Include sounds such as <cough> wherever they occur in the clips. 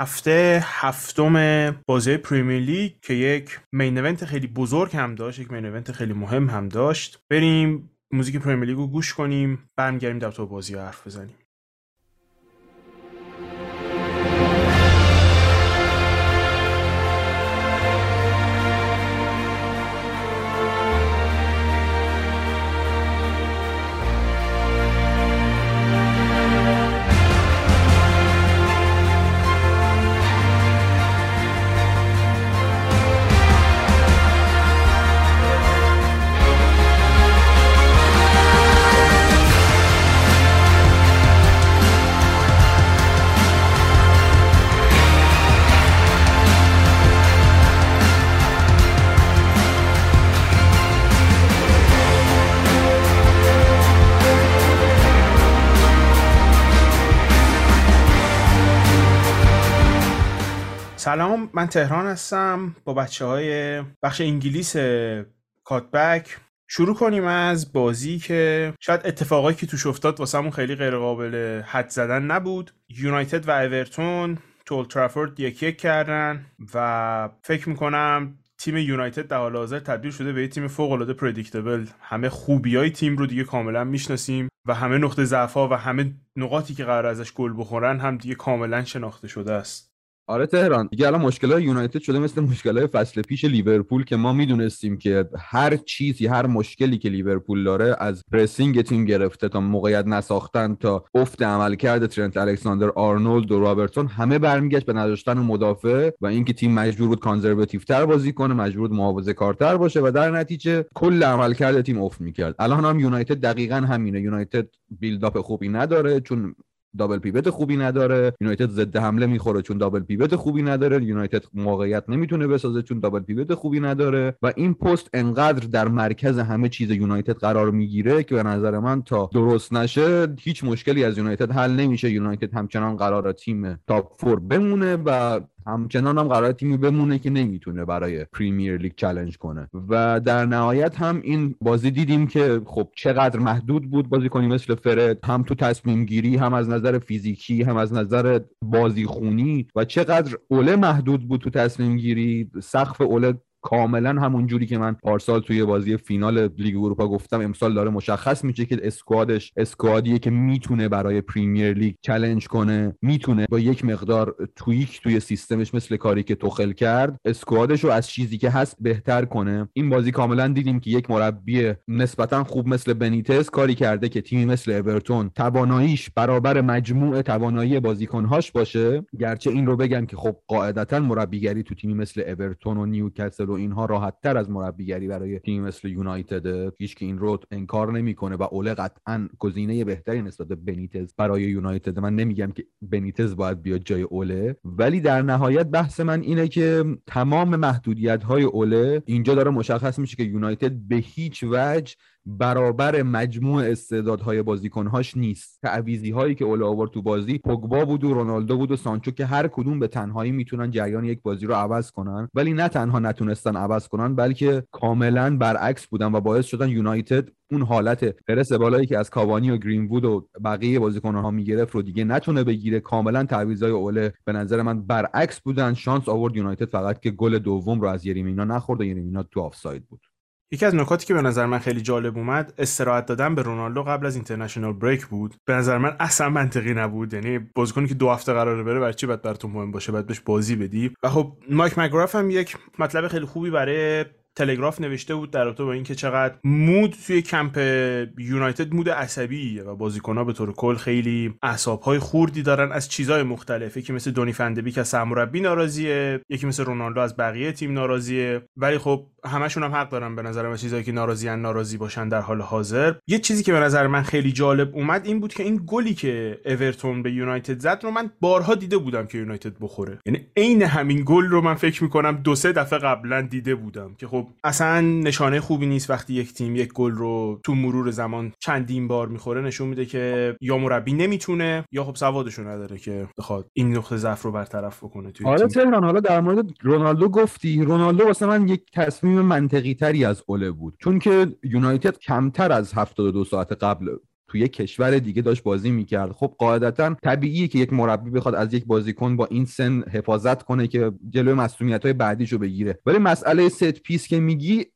هفته هفتم بازی پریمیر لیگ که یک main event خیلی بزرگ هم داشت یک main event خیلی مهم هم داشت. بریم موزیک پریمیر لیگ رو گوش کنیم برمیگردیم در تو بازی حرف بزنیم. من تهران هستم با بچه های بخش انگلیس کاتبک. شروع کنیم از بازی که شاید اتفاقایی که توش افتاد واسه خیلی غیر قابل حد زدن نبود. یونایتد و اورتون تو ترافورد یک یک کردن و فکر می‌کنم تیم یونایتد در حال حاضر تبدیل شده به یه تیم فوق العاده پردیکتبل همه خوبی های تیم رو دیگه کاملا می‌شناسیم و همه نقطه ضعف و همه نقاطی که قرار ازش گل بخورن هم دیگه کاملا شناخته شده است. آره تهران. دیگه الان مشکل یونایتد شده مثل مشکل فصل پیش لیورپول که ما می‌دونستیم که هر چیزی هر مشکلی که لیورپول داره از pressing تیم گرفته تا موقعیت نساختن تا افت عملکرد ترنت الکساندر آرنولد و رابرتسون همه برمیگشت به نداشتن مدافع و اینکه تیم مجبور بود conservative تر بازی کنه مجبور بود محافظه کارتر باشه و در نتیجه کل عملکرد تیم افت می‌کرد. الان هم یونایتد دقیقا همینه. یونایتد build-up خوبی نداره چون double pivot خوبی نداره. یونایتد ضد حمله می‌خوره چون double pivot خوبی نداره. یونایتد موقعیت نمی‌تونه بسازه چون double pivot خوبی نداره. و این پست انقدر در مرکز همه چیز یونایتد قرار می‌گیره که به نظر من تا درست نشه هیچ مشکلی از یونایتد حل نمیشه. یونایتد همچنان قراره تیم top four بمونه و همچنان هم قراره تیمی بمونه که نمی‌تونه برای پریمیر لیگ challenge کنه. و در نهایت هم این بازی دیدیم که خب چقدر محدود بود بازیکنی مثل فرد هم تو تصمیم گیری هم از نظر فیزیکی هم از نظر بازی خونی و چقدر اوله محدود بود تو تصمیم گیری سقف اوله کاملا همون جوری که من پارسال توی بازی فینال لیگ اروپا گفتم امسال داره مشخص میشه که squad ش squad یه که می‌تونه برای پریمیر لیگ challenge کنه می‌تونه با یک مقدار tweak توی سیستمش مثل کاری که توخل کرد squad ش رو از چیزی که هست بهتر کنه. این بازی کاملا دیدیم که یک مربی نسبتا خوب مثل بنیتس کاری کرده که تیمی مثل اورتون تواناییش برابر مجموع توانایی بازیکنهاش باشه. گرچه این رو بگم که خب قاعدتا مربیگری تو تیمی مثل اورتون و نیوکاسل و اینها راحت تر از مربیگری برای تیم مثل یونایتد هیچ که این رو انکار نمی‌کنه و اوله قطعا گزینه بهتری نسبت به بنیتز برای یونایتد. من نمیگم که بنیتز باید بیاد جای اوله ولی در نهایت بحث من اینه که تمام محدودیت های اوله اینجا داره مشخص میشه که یونایتد به هیچ وجه برابر مجموع استعدادهای بازیکنهاش نیست. تعویزی هایی که اوله آورد تو بازی پوگبا بود و رونالدو بود و سانچو که هر کدوم به تنهایی می‌تونن جریان یک بازی رو عوض کنن. ولی نه تنها نتونستن عوض کنن بلکه کاملا برعکس بودن و باعث شدن یونایتد اون حالت پرس بالایی که از کاوانی و گرین بود و بقیه بازیکنها می‌گرفت رو دیگه نتونه بگیره. کاملا تعویضای اوله به نظر من برعکس بودن. شانس آورد یونایتد فقط که گل دوم رو از یریمینا نخورد و یریمینا تو آفساید بود. یکی از نکاتی که به نظر من خیلی جالب اومد استراحت دادن به رونالدو قبل از international break بود. به نظر من اصلا منطقی نبود. یعنی بازیکنی که دو هفته قراره بره برای چی باید براتون مهم باشه؟ باید بهش بازی بدی؟ و خب مایک مک‌گراث هم یک مطلب خیلی خوبی برای تلگراف نوشته بود در رابطه با اینکه چقدر mood توی کمپ یونایتد mood عصبیه و بازیکن‌ها به طور کل خیلی اعصاب‌های خوردی دارن از چیزهای مختلف. یکی مثل دنی فن‌دبیک از سرمربی ناراضیه یکی مثل رونالدو از بقیه تیم ناراضیه. ولی خب همشون هم حق دارن به نظر من چیزایی که ناراضیان ناراضی باشن در حال حاضر. یه چیزی که به نظر من خیلی جالب اومد این بود که این گلی که اورتون به یونایتد زد رو من بارها دیده بودم که یونایتد بخوره. یعنی عین همین گل رو من فکر می‌کنم دو سه دفعه قبلا دیده بودم که خب اصلا نشانه خوبی نیست وقتی یک تیم یک گل رو تو مرور زمان چندین بار می‌خوره نشون میده که یا مربی نمی‌تونه یا خب سوادشو نداره که بخواد این نقطه ضعف رو برطرف بکنه توی حالا تهران حالا در مورد رونالدو گفتی. رونالدو واسه من یک تصمیم منطقی تری از اوله بود. چون که یونایتد کمتر از 72 ساعت قبل توی کشور دیگه داشت بازی می‌کرد. خب قاعدتا طبیعیه که یک مربی بخواد از یک بازیکن با این سن حفاظت کنه که جلوی مسئولیت های بعدیشو بگیره. ولی مسئله set piece که میگی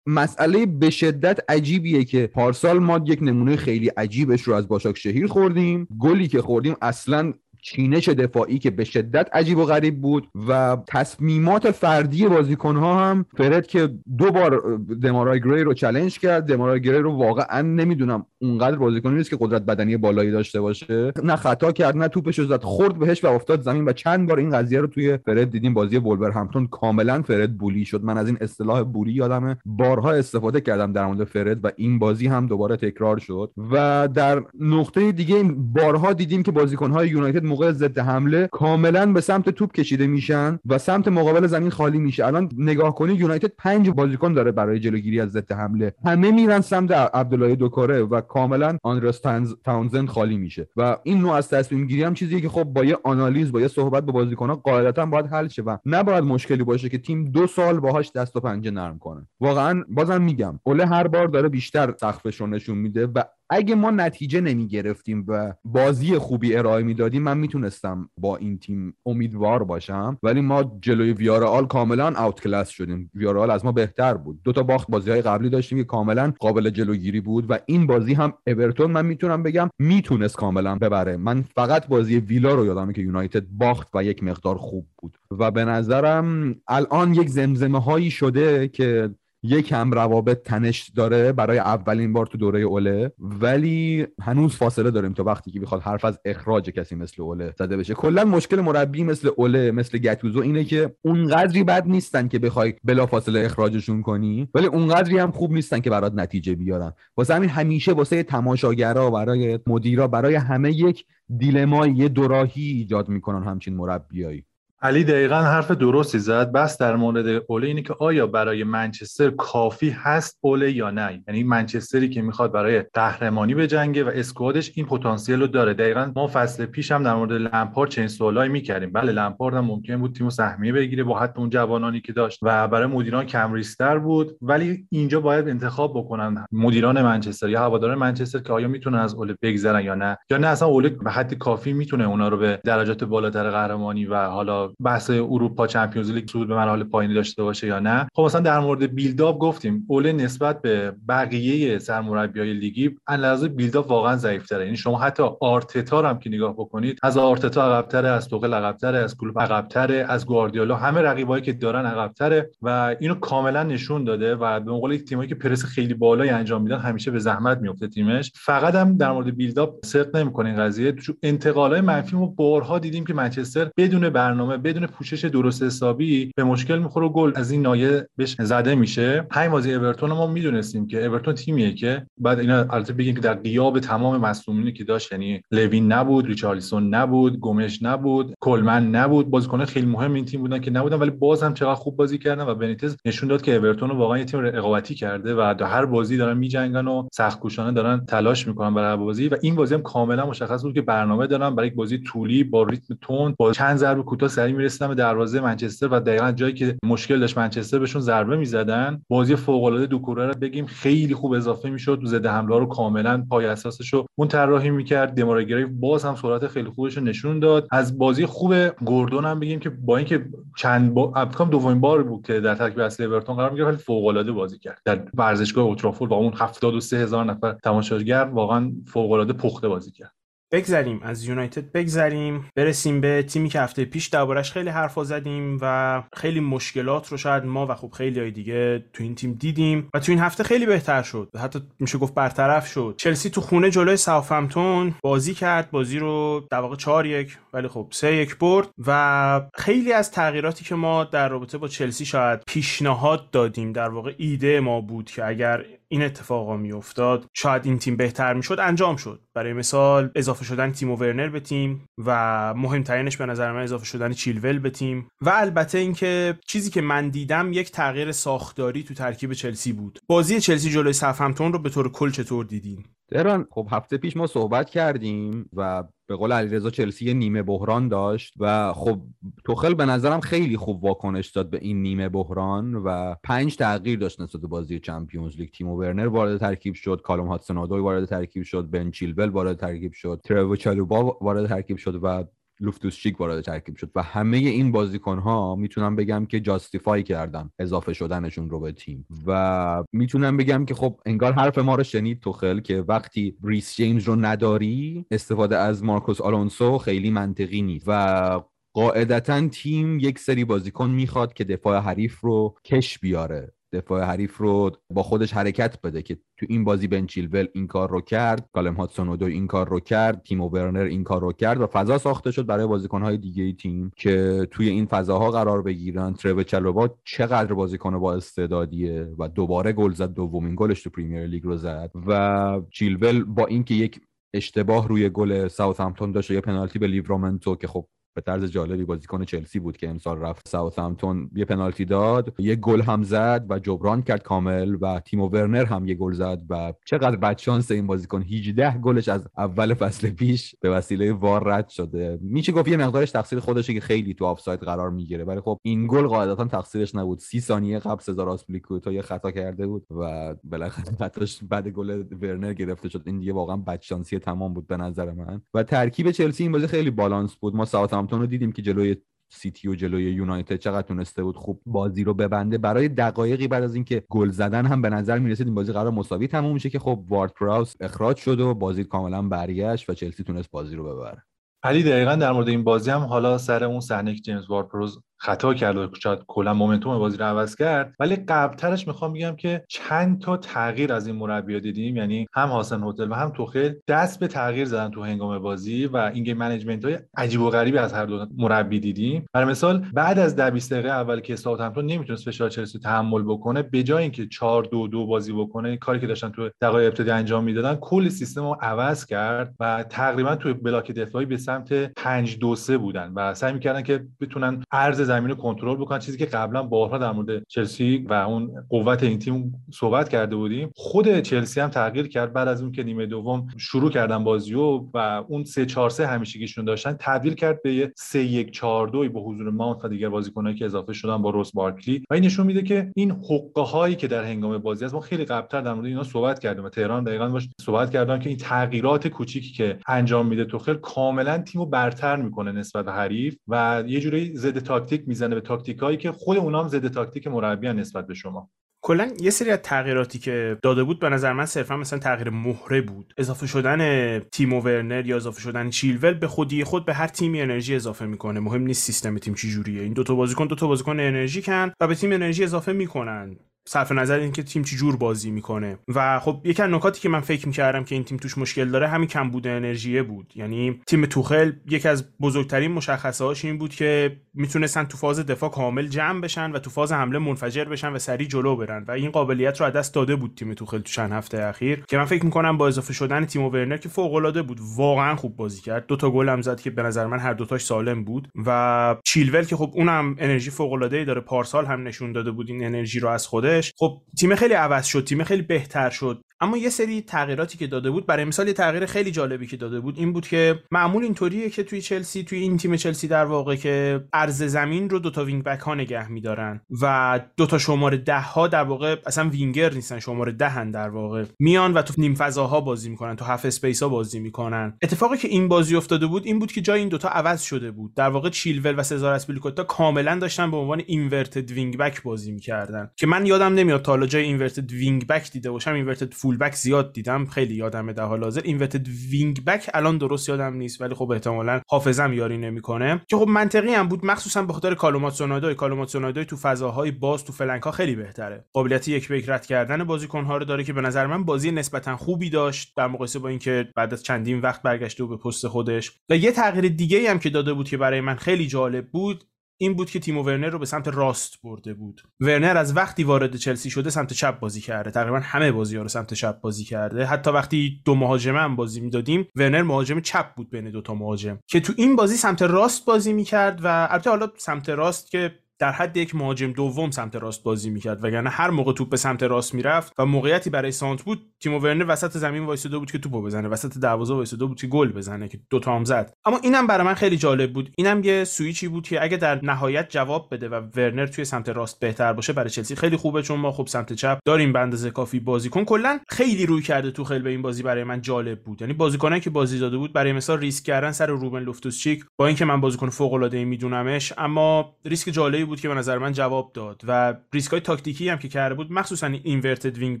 مسئله به شدت عجیبیه که پارسال ما یک نمونه خیلی عجیبش رو از باشاک شهیر خوردیم. گلی که خوردیم اصلا چینش دفاعی که به شدت عجیب و غریب بود و تصمیمات فردی بازیکنها هم فرد که دو بار دمارای گری رو چلنج کرد. دمارای گری رو واقعا نمی‌دونم اونقدر بازیکنی نیست که قدرت بدنی بالایی داشته باشه. نه خطا کرد نه توپش زد خورد بهش و افتاد زمین و چند بار این قضیه رو توی فرد دیدیم. بازی همتون کاملا فرد بولی شد. من از این اصطلاح بولی یادمه بارها استفاده کردم در مورد فرد و این بازی هم دوباره تکرار شد. و در نقطه دیگه بارها دیدیم که بازیکنهای یونایتد موقع ضد حمله کاملا به سمت توپ کشیده میشن و سمت مقابل زمین خالی میشه. الان نگاه کنید یونایتد پنج بازیکن داره برای جلوگیری از ضد حمله. همه میرن سمت عبدالله دوکاره و کاملا آندرس تاونزند خالی میشه. و این نوع از تصمیم گیری هم چیزیه که خب با یه آنالیز با یه صحبت با بازیکن‌ها قاعدتا باید حل شه و نباید مشکلی باشه که تیم دو سال باهاش دست و پنجه نرم کنه. واقعا بازم میگم اوله هر بار داره بیشتر سقفش نشون میده و اگه ما نتیجه نمی گرفتیم و بازی خوبی ارائه می‌دادیم من می‌تونستم با این تیم امیدوار باشم. ولی ما جلوی ویارال کاملا اوت کلاس شدیم. ویارال از ما بهتر بود. دو تا باخت بازی های قبلی داشتیم که کاملا قابل جلوگیری بود و این بازی هم اورتون من می‌تونم بگم می‌تونست کاملا ببره. من فقط بازی ویلا رو یادمه که یونایتد باخت و یک مقدار خوب بود. و به نظرم الان یک زمزمه هایی شده که یکم روابط تنش داره برای اولین بار تو دوره اوله ولی هنوز فاصله داریم تا وقتی که بخواد حرف از اخراج کسی مثل اوله زده بشه. کلا مشکل مربی مثل اوله مثل گتوزو اینه که اونقدری بد نیستن که بخوای بلافاصله اخراجشون کنی ولی اونقدری هم خوب نیستن که برات نتیجه بیارن. واسه همین همیشه واسه تماشاگرا برای مدیرا برای همه یک دیلمای یه دوراهی ایجاد می‌کنن همچین مربیایی. علی دقیقا حرف درستی زد. بحث در مورد اوله اینه که آیا برای منچستر کافی هست اوله یا نه؟ یعنی منچستری که می‌خواد برای قهرمانی بجنگه و squad ش این پتانسیل رو داره. دقیقا ما فصل پیش هم در مورد لمپارد چنین سوالایی می‌کردیم. بله لمپارد هم ممکن بود تیمو سهمیه بگیره با حتی اون جوانانی که داشت و برای مدیران لستر بود. ولی اینجا باید انتخاب بکنن مدیران منچستر یا هواداران منچستر که آیا می‌تونن از اوله بگذرن یا نه؟ یا نه اصلا اوله به حد کافی می‌تونه اونا رو به درجات بالاتر قهرمانی و حالا بحث اروپا Champions League به مراحل پایینی داشته باشه یا نه. خب مثلا در مورد build-up گفتیم اوله نسبت به بقیه سرمربیای لیگی از build-up واقعا ضعیف‌تره. یعنی شما حتی آرتتا هم که نگاه بکنید از آرتتا عقب‌تره از توخل عقب‌تره از کلوپ عقب‌تره از گواردیولا همه رقیبایی که دارن عقب‌تره و اینو کاملا نشون داده و به قول تیمایی که پرس خیلی بالایی انجام میدن همیشه به زحمت میفته تیمش. فقط هم در مورد build-up صدق نمی‌کنه این قضیه. انتقالای منفی ما بارها دیدیم که منچستر بدون برنامه بدون پوشش درست حسابی به مشکل می‌خوره و گل از این ناحیه بهش زده میشه. همین بازی اورتون ما می‌دونستیم که اورتون تیمیه که بعد اینا البته بگیم که در غیاب تمام مصدومینی که داشت یعنی لوین نبود ریچارلیسون نبود گومش نبود کلمن نبود. بازیکن خیلی مهم این تیم بودن که نبودن ولی باز هم چقدر خوب بازی کردن و بنیتز نشون داد که اورتون واقعا یه تیم رقابتی کرده و در هر بازی دارن میجنگن و سخت کوشانه دارن تلاش می‌کنن برای بازی. و این بازی هم کاملا مشخص بود که برنامه دارن برای یک بازی طولی با ریتم تند با چند ضربه کوتاه سری می‌رسیدن به دروازه منچستر و دقیقا جایی که مشکل داشت منچستر بهشون ضربه می‌زدن. بازی فوق العاده دوکوره رو بگیم خیلی خوب اضافه می‌شد. زد حمله رو کاملا پای اساسش رو اون طراحی می‌کرد. دمارگری باز هم سرعت خیلی خوبش رو نشون داد. از بازی خوب گوردون هم بگیم که با اینکه چند با دومین بار بود که در ترکیب اصلی اورتون قرار می‌گرفت ولی فوق العاده بازی کرد. در ورزشگاه اوترافورد با اون 73 هزار نفر تماشاگر واقعا فوق العاده پخته بازی کرد. بگذریم از یونایتد بگذریم. برسیم به تیمی که هفته پیش دربارش خیلی حرفا زدیم و خیلی مشکلات رو شاید ما و خب خیلی های دیگه تو این تیم دیدیم و تو این هفته خیلی بهتر شد. حتی میشه گفت برطرف شد. چلسی تو خونه جلوی ساوثهمپتون بازی کرد. بازی رو در واقع 4 یک ولی خب 3 یک برد و خیلی از تغییراتی که ما در رابطه با چلسی شاید پیشنهاد دادیم در واقع ایده ما بود که اگر این اتفاقا میافتاد. شاید این تیم بهتر می‌شد انجام شد. برای مثال اضافه شدن تیمو ورنر به تیم و مهمترینش به نظر من اضافه شدن چیلول به تیم و البته اینکه چیزی که من دیدم یک تغییر ساختاری تو ترکیب چلسی بود. بازی چلسی جلوی ساوثهمپتون رو به طور کل چطور دیدین؟ تهران خب هفته پیش ما صحبت کردیم و به قول علیرضا چلسی یه نیمه بحران داشت و خب توخل به نظرم خیلی خوب واکنش داد به این نیمه بحران و پنج تغییر داشت نسبت بازی Champions League. تیمو ورنر وارد ترکیب شد کالوم هادسون وارد ترکیب شد بن چیلول وارد ترکیب شد ترووه چالوبا وارد ترکیب شد و لوفتوس چیک وارد ترکیب شد و همه این بازیکن ها می‌تونم بگم که justify کردن اضافه شدنشون رو به تیم. و می‌تونم بگم که خب انگار حرف ما رو شنید توخل که وقتی ریس جیمز رو نداری استفاده از مارکوس آلونسو خیلی منطقی نیست و قاعدتا تیم یک سری بازیکن می‌خواد که دفاع حریف رو کش بیاره. دفاع حریف رو با خودش حرکت بده که تو این بازی بن چیلول این کار رو کرد کالم هادسون اودوی این کار رو کرد تیمو ورنر این کار رو کرد و فضا ساخته شد برای بازیکنهای دیگه ای تیم که توی این فضاها قرار بگیرن. ترووه چالوبا چقدر بازیکن با استعدادیه و دوباره گل زد دومین گلش تو Premier League رو زد و چیلول با اینکه یک اشتباه روی گل ساوثهمپتون داشت و یه پنالتی به لیورامنتو که خب به طرز جالبی بازیکن چلسی بود که امسال رفت ساوثهمپتون. یه پنالتی داد یه گل هم زد و جبران کرد کامل و تیمو ورنر هم یه گل زد و چقدر بدشانس این بازیکن. 18 گلش از اول فصل پیش به وسیله VAR رد شده. میشه گفت یه مقدارش تقصیر خودشه که خیلی تو آفساید قرار می‌گیره ولی خب این گل قاعدتا تقصیرش نبود. سی ثانیه قبل سزار آزپیلیکوئتا یه خطا کرده بود و بالاخره <laughs> خطاش بعد گل ورنر گرفته شد. این دیگه واقعا بدشانسی تمام بود به نظر من. و ترکیب چلسی این بازی خیلی بالانس بود. ما ساوثهمپتون رو دیدیم که جلوی سیتی و جلوی یونایتد چقدر تونسته بود خوب بازی رو ببنده. برای دقایقی بعد از اینکه گل زدن هم به نظر می‌رسید این بازی قرار مساوی تموم میشه که خب وارد پراوز اخراج شد و بازی کاملا برگشت و چلسی تونست بازی رو ببره. علی دقیقا در مورد این بازی هم حالا سر اون صحنه که جیمز وارد پراوز خطا کرد و شاید کلا momentum بازی رو عوض کرد. ولی قبلترش می‌خوام بگم که چند تا تغییر از این مربی دیدیم. یعنی هم هازن هوتل و هم توخل دست به تغییر زدن تو هنگام بازی و این game management های عجیب و غریبی از هر دو مربی دیدیم. برای مثال بعد از 20 دقیقه اول که ساوثهمپتون نمی‌تونست فشار چلسی تحمل بکنه به جای اینکه 4 2 2 بازی بکنه کاری که داشتن تو دقایق ابتدایی انجام می‌دادن کل سیستم رو عوض کرد و تقریبا تو بلاک دفاعی به سمت 5 2 3 بودن و سعی می‌کردن که بتونن عرض زمین رو کنترل بکنن. چیزی که قبلا بارها در مورد چلسی و اون قوت این تیم صحبت کرده بودیم خود چلسی هم تغییر کرد. بعد از اون که نیمه دوم شروع کردن بازیو و اون 3 4 3 همیشگیشون داشتن تبدیل کرد به 3 1 4 2 با حضور ماونت و دیگر بازیکنایی که اضافه شدن با روس بارکلی. و این نشون میده که این حقه هایی که در هنگام بازی از ما خیلی قبلتر در مورد اینا صحبت کردیم و تهران دقیقاً باش صحبت کردن که این تغییرات کوچیکی که انجام میده توخل کاملا تیمو برتر می‌کنه نسبت به حریف و یه جوری ضد تاکتیک می‌زنه به تاکتیکایی که خود اونام هم ضد تاکتیک مربی نسبت به شما. کلا یه سری از تغییراتی که داده بود به نظر من صرفا مثلا تغییر مهره بود. اضافه شدن تیمو ورنر یا اضافه شدن چیلول به خودی خود به هر تیمی انرژی اضافه می‌کنه. مهم نیست سیستم تیم چی جوریه این دو تا بازیکن دو تا بازیکن انرژیکن و به تیم انرژی اضافه می‌کنن. صرف نظر اینکه تیم چی جور بازی می‌کنه. و خب یکی از نکاتی که من فکر می‌کردم که این تیم توش مشکل داره همین کمبود انرژی بود. یعنی تیم توخل یکی از بزرگترین مشخصه این بود که می‌تونستن تو فاز دفاع کامل جمع بشن و تو فاز حمله منفجر بشن و سریع جلو برن. و این قابلیت رو از دست داده بود تیم توخل تو چند هفته اخیر که من فکر می‌کنم با اضافه شدن تیمو ورنر که فوق العاده بود واقعا خوب بازی کرد. دو تا گل هم زد که به نظر من هر دوتاش سالم بود. و چیلول که خب اونم انرژی فوق العاده داره پارسال هم نشون داده بود این انرژی رو از خودش خب تیم خیلی عوض شد تیم خیلی بهتر شد. اما یه سری تغییراتی که داده بود برای مثال یه تغییر خیلی جالبی که داده بود این بود که معمول اینطوریه که توی چلسی توی این تیم چلسی در واقع که عرض زمین رو دوتا wing back ها نگه میدارن و دوتا شماره ده ها در واقع اصلا وینگر نیستن شماره ده‌ان در واقع میان و تو نیم فضاها بازی می‌کنن تو half space ها بازی می‌کنن. اتفاقی که این بازی افتاده بود این بود که جای این دوتا عوض شده بود. در واقع چیلول و سزار اسپلیکوتا کاملا داشتن به عنوان inverted wing back بازی می‌کردن. که من یادم نمیاد تا حالا جایی inverted wing back دیده باشم inverted full back زیاد دیدم خیلی یادمه در حال حاضر. inverted wing back الان درست یادم نیست ولی خب احتمالا حافظم یاری نمی‌کنه. که خب منطقی هم بود مخصوصا به خاطر کالوم هادسون اودوی کالوم هادسون اودوی تو فضاهای باز تو flank ها خیلی بهتره. قابلیت یک به یک رد کردن بازیکن ها رو داره که به نظر من بازی نسبتا خوبی داشت. در مقایسه با اینکه بعد از چندین وقت برگشته و به پست خودش. و یه تغییر دیگه هم که داده بود که برای من خیلی جالب بود این بود که تیمو ورنر رو به سمت راست برده بود. ورنر از وقتی وارد چلسی شده سمت چپ بازی کرده. تقریبا همه بازی ها رو سمت چپ بازی کرده. حتی وقتی دو مهاجمه هم بازی می‌دادیم ورنر مهاجم چپ بود بین دو تا مهاجم. که تو این بازی سمت راست بازی می‌کرد و البته حالا سمت راست که در حد یک مهاجم دوم سمت راست بازی می‌کرد وگرنه هر موقع توپ به سمت راست می‌رفت و موقعیتی برای سانتر بود تیمو ورنر وسط زمین وایساده بود که توپو بزنه وسط دروازه وایساده بود که گل بزنه که دو تا هم زد. اما اینم برای من خیلی جالب بود. اینم یه سویچی بود که اگه در نهایت جواب بده و ورنر توی سمت راست بهتر باشه برای چلسی خیلی خوبه چون ما خب سمت چپ داریم به اندازه کافی بازیکن کلا خیلی رویکرد توخل به این بازی برای من جالب بود. یعنی بازیکنایی که بازی داده بود برای مثال ریسک کردن سر روبن لوفتوس چیک با اینکه من بازیکن فوق العاده میدونمش اما ریسک جالبی بود که به نظر من جواب داد و ریسک های تاکتیکی هم که کرده بود مخصوصا inverted wing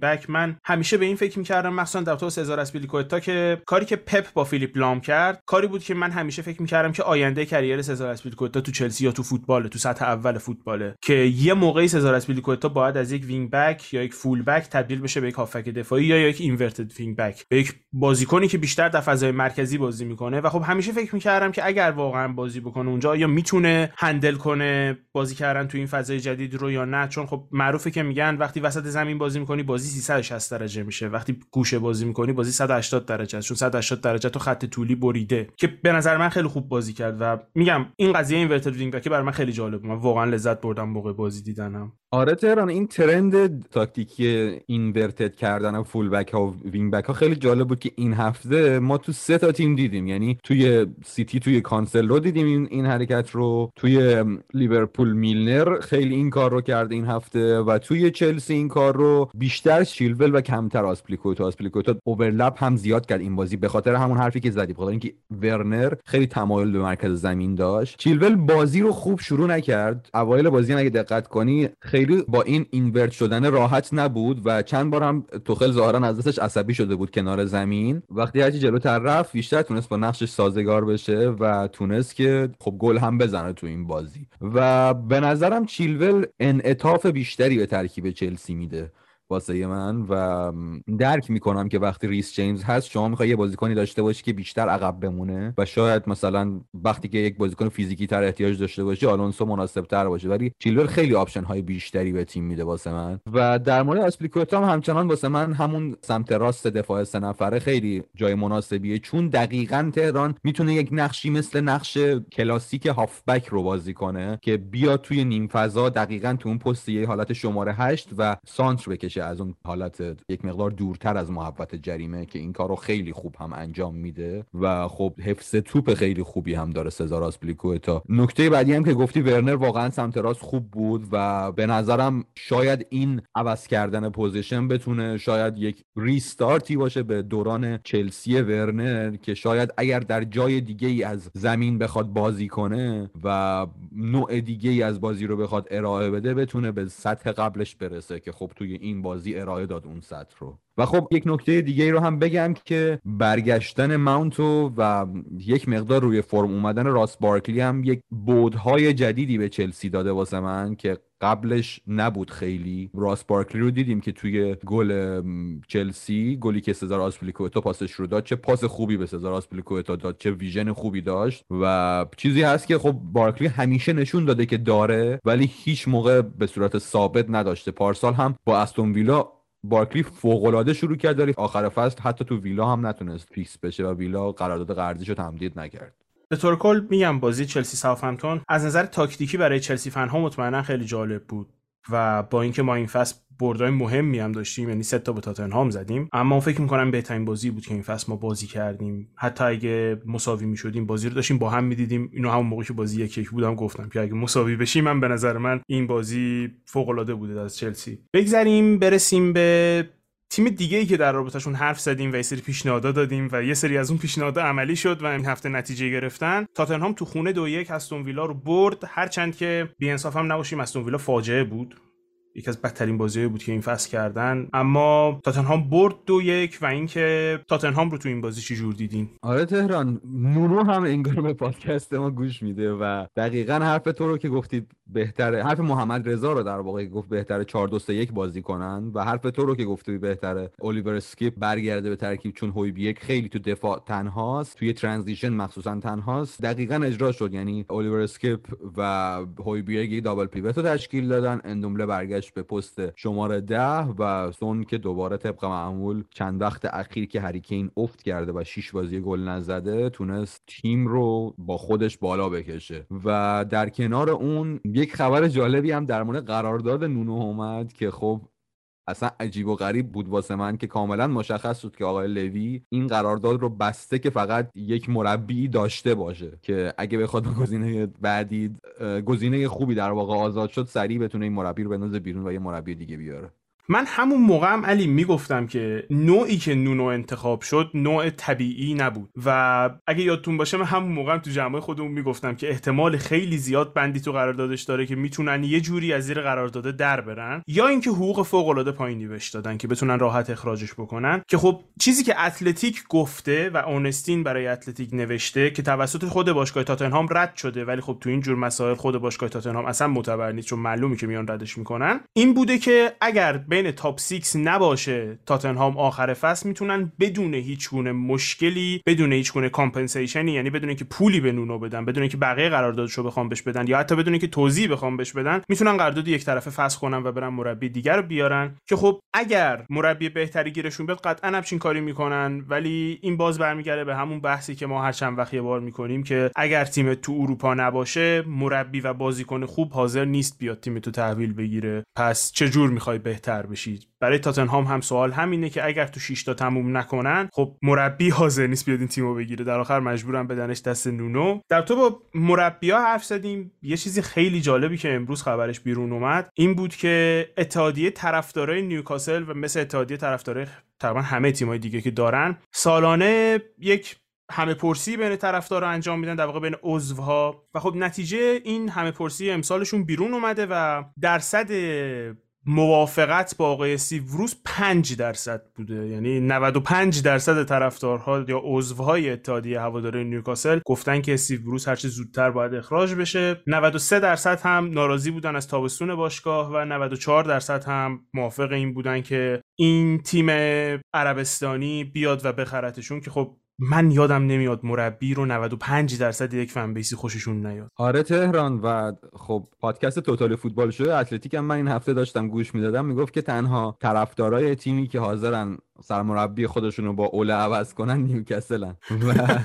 back من همیشه به این فکر می‌کردم مخصوصا در تو سزار اسپیلیکوتا که کاری که پپ با فیلیپ لام کرد کاری بود که من همیشه فکر می‌کردم که آینده career سزار اسپیلیکوتا تو چلسی یا تو فوتبال تو سطح اول فوتباله. که یه موقعی سزار اسپیلیکوتا باید از یک wing back یا یک full back تبدیل بشه به یک هافک دفاعی یا یک inverted wing back به یک بازیکنی که بیشتر در فضای مرکزی بازی می‌کنه. و خب همیشه فکر می‌کردم که اگر واقعا بازی بکنه اونجا یا می‌تونه handle کنه بازی کردن تو این فضای جدید رو یا نه؟ چون خب معروفه که میگن وقتی وسط زمین بازی می‌کنی بازی 360 درجه میشه. وقتی گوشه بازی می‌کنی بازی 180 درجه است. چون 180 درجه تو خط طولی بریده. که به نظر من خیلی خوب بازی کرد و میگم این قضیه inverted wing back برای من خیلی جالب من واقعا لذت بردم موقع بازی دیدنم. آره تهران این trend تاکتیکی inverted کردن full back ها و wing back ها خیلی جالب بود که این هفته ما تو سه تا تیم دیدیم. یعنی توی سیتی توی کانسل رو دیدیم این حرکت رو. توی لیورپول میلنر خیلی این کار رو کرده این هفته و توی چلسی این کار رو بیشتر چیلول و کمتر آسپلیکوتا آسپلیکوتا overlap هم زیاد کرد این بازی به خاطر همون حرفی که زدی بخاطر اینکه ورنر خیلی تمایل به مرکز زمین داشت. چیلول بازی رو خوب شروع نکرد. اوایل بازی اگه دقت کنی خیلی با این invert شدن راحت نبود و چند بار هم توخل ظاهرا از دستش عصبی شده بود کنار زمین. وقتی هرچی جلوتر رفت بیشتر تونست با نقشش سازگار بشه و تونست که خب گل هم بزنه تو این بازی. و به نظرم چیلول انعطاف بیشتری به ترکیب چلسی میده. واسه من و درک می‌کنم که وقتی ریس جیمز هست شما می‌خوای یه بازیکنی داشته باشی که بیشتر عقب بمونه و شاید مثلا وقتی که یک بازیکن فیزیکی تر احتیاج داشته باشی آلونسو مناسب تر باشه. ولی چیلول خیلی option های بیشتری به تیم میده واسه من. و در مورد اسپلیکوتا هم همچنان واسه من همون سمت راست دفاع سه نفره خیلی جای مناسبیه. چون دقیقا تهران می‌تونه یک نقشی مثل نقش کلاسیک هافبک رو بازی کنه که بیا توی نیم فضا دقیقا تو اون پست حالت شماره 8 و سانتر بکشه. از اون حالت یک مقدار دورتر از محوطه جریمه که این کار رو خیلی خوب هم انجام میده و خب حفظ توپ خیلی خوبی هم داره سزار آسپلیکوتا نکته بعدی هم که گفتی ورنر واقعا سمت راست خوب بود و به نظرم شاید این عوض کردن position بتونه شاید یک restart ی باشه به دوران چلسی ورنر که شاید اگر در جای دیگه ای از زمین بخواد بازی کنه و نوع دیگه ای از بازی رو بخواد ارائه بده بتونه به سطح قبلش برسه که خب توی این بازی ارائه داد اون سطح رو. و خب یک نکته دیگه رو هم بگم که برگشتن ماونتو و یک مقدار روی فرم اومدن راس بارکلی هم یک بودهای جدیدی به چلسی داده واسه من که قبلش نبود خیلی. راس بارکلی رو دیدیم که توی گل چلسی گلی که سزار آسپلیکوتا پاسش رو داد چه پاس خوبی به سزار آسپلیکوتا داد چه ویژن خوبی داشت و چیزی هست که خب بارکلی همیشه نشون داده که داره ولی هیچ موقع به صورت ثابت نداشته. پارسال هم با استون ویلا بارکلی فوق شروع کرد ولی آخر فصل حتی تو ویلا هم نتونست فیکس بشه و ویلا قرارداد قرضیشو تمدید نکرد. به طور کل میگم بازی چلسی ساوثهمپتون از نظر تاکتیکی برای چلسی فنها مطمئنا خیلی جالب بود و با اینکه ما این فصل بردای مهمی هم داشتیم یعنی سه تا به تاتنهام زدیم اما فکر می‌کنم بهترین بازی بود که این فصل ما بازی کردیم. حتی اگه مساوی می‌شدیم بازی رو داشتیم با هم می‌دیدیم. اینو همون موقع که بازی یک یک بودم گفتم که اگه مساوی بشیم من به نظر من این بازی فوق العاده بوده از چلسی. بگذریم برسیم به تیم دیگه ای که در رابطهشون حرف زدیم و یه سری پیشنهادات دادیم و یه سری از اون پیشنهادات عملی شد و این هفته نتیجه گرفتن تاتنهام تو خونه دو یک استون ویلا رو برد. هرچند که بی‌انصاف هم نباشیم استون ویلا فاجعه بود. یکی از بدترین بازی بود که این فصل کردن. اما تاتنهام برد دو یک و اینکه تاتنهام رو تو این بازی چی جور دیدین؟ آره تهران نونو هم انگار به پادکست ما گوش میده و دقیقا حرف تو رو که گفتید بهتره حرف محمد رضا رو در واقع گفت بهتره 4 2 1 بازی کنن و حرف تو رو که گفته بهتره. الیور اسکیپ برگرده به ترکیب چون هویبیرگ خیلی تو دفاع تنهاست توی transition مخصوصا تنهاست. دقیقا اجرا شد یعنی الیور اسکیپ و هویبیک دابل پیوت رو تشکیل دادن اندومله برگشت به پست شماره ده و سون که دوباره طبق معمول چند وقت اخیر که هریکین افت کرده و شیش بازی گل نزده تونست تیم رو با خودش بالا بکشه. و در کنار اون یک خبر جالبی هم در مورد قرارداد نونو اومد که خب اصلا عجیب و غریب بود واسه من که کاملا مشخص شد که آقای لوی این قرارداد رو بسته که فقط یک مربی داشته باشه که اگه بخواد به گزینه بعدی گزینه خوبی در واقع آزاد شد سریع بتونه این مربی رو بندازه بیرون و یه مربی دیگه بیاره. من همون موقع هم علی می‌گفتم که نوعی که نونو انتخاب شد نوع طبیعی نبود. و اگه یادتون باشه من همون موقع هم تو جمعه خودمون می‌گفتم که احتمال خیلی زیاد بندی تو قراردادش داره که می‌تونن یه جوری از زیر قرارداد در برن. یا اینکه حقوق فوق العاده پایینی بهش دادن که بتونن راحت اخراجش بکنن. که خب چیزی که اتلتیک گفته و اونستین برای اتلتیک نوشته که توسط خود باشگاه تاتنهام رد شده ولی خب تو این جور مسائل خود باشگاه تاتنهام اصلا معتبر نیست چون معلومه که میان ردش می‌کنن. این بوده که اگر بین تاپ 6 نباشه تاتنهام آخر فصل می‌تونن بدون هیچ گونه مشکلی بدون هیچ گونه compensation ی یعنی بدون اینکه پولی به نونو بدن بدون اینکه بقیه قراردادشو بخوام بهش بدن یا حتی بدون اینکه توضیح بخوام بهش بدن می‌تونن قرارداد یک طرفه فسخ کنن و برن مربی دیگر رو بیارن. که خب اگر مربی بهتری گیرشون بیاد قطعا همچین کاری می‌کنن. ولی این باز برمیگرده به همون بحثی که ما هر چند وقت یه بار می‌کنیم که اگر تیم تو اروپا نباشه مربی و بازیکن خوب حاضر نیست بیاد تیم تو تحویل بگیره. پس چه جور می‌خوای بهتر بشید برای تاتنهام هم سوال همینه که اگر تو 6 تا تموم نکنن خب مربی حاضر نیست بیاد این تیمو بگیره. در آخر مجبورم بدنش دست نونو. در تو با مربیا حرف زدیم. یه چیزی خیلی جالبی که امروز خبرش بیرون اومد این بود که اتحادیه طرفدارای نیوکاسل و مثل اتحادیه طرفدارای تقریبا همه تیمای دیگه که دارن سالانه یک همه پرسی بین طرفدارا انجام میدن در واقع بین عضوها. و خب نتیجه این همه پرسی امسالشون بیرون اومده و درصد موافقت با آقای سیوروس 5 درصد بوده. یعنی 95 درصد طرفدارها یا عضوهای اتحادیه هواداری نیوکاسل گفتن که سیوروس هرچه زودتر باید اخراج بشه. 93 درصد هم ناراضی بودن از تابستون باشگاه و 94 درصد هم موافق این بودن که این تیم عربستانی بیاد و بخرتشون که خب من یادم نمیاد مربی رو 95 درصد یک fan base ی خوششون نیاد. آره تهران و خب پادکست Total Football شده. اتلتیک هم من این هفته داشتم گوش می‌دادم. می‌گفت که تنها طرفدارای تیمی که حاضرن سرمربی خودشون رو با اوله عوض کنن نیوکاسلن. و <laughs>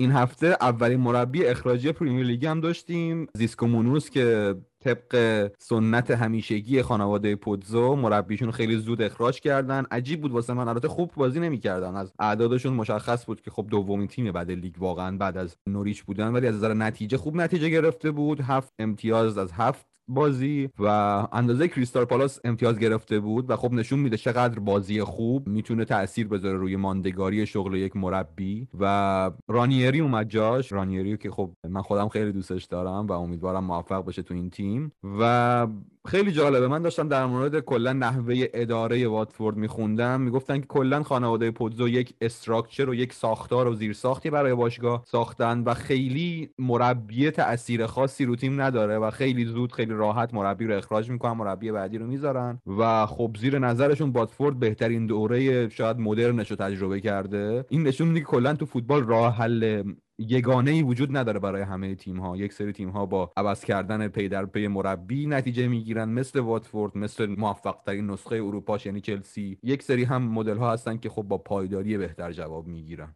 این هفته اولین مربی اخراجی پریمیر لیگ هم داشتیم. زیسکو مونیوز که طبق سنت همیشگی خانواده پوتزو مربیشون خیلی زود اخراج کردن. عجیب بود واسه من. البته خوب بازی نمی‌کردن. از اعدادشون مشخص بود که خب دومین تیم بد لیگ واقعا بعد از نوریچ بودن ولی از نظر نتیجه خوب نتیجه گرفته بود. هفت امتیاز از هفت بازی و اندازه کریستال پالاس امتیاز گرفته بود و خب نشون میده چقدر بازی خوب می‌تونه تاثیر بذاره روی ماندگاری شغل یک مربی و رانیری اومد جاش. رانیری که خب من خودم خیلی دوستش دارم و امیدوارم موفق بشه تو این تیم. و خیلی جالبه. من داشتم در مورد کلا نحوه اداره واتفورد میخوندم. می‌گفتن که کلا خانواده پودزو یک استراکچر و یک ساختار و زیرساختی برای باشگاه ساختن و خیلی مربی تاثیر خاصی رو تیم نداره و خیلی زود خیلی راحت مربی رو اخراج می‌کنن مربی بعدی رو می‌ذارن و خب زیر نظرشون واتفورد بهترین دوره شاید مدرنش رو تجربه کرده. این نشون میده که کلا تو فوتبال راه حل یگانه ای وجود نداره برای همه تیم ها یک سری تیم ها با عوض کردن پی در پی مربی نتیجه می‌گیرن. مثل واتفورد مثل موفق ترین نسخه اروپاش یعنی چلسی. یک سری هم مدل ها هستن که خب با پایداری بهتر جواب می‌گیرن.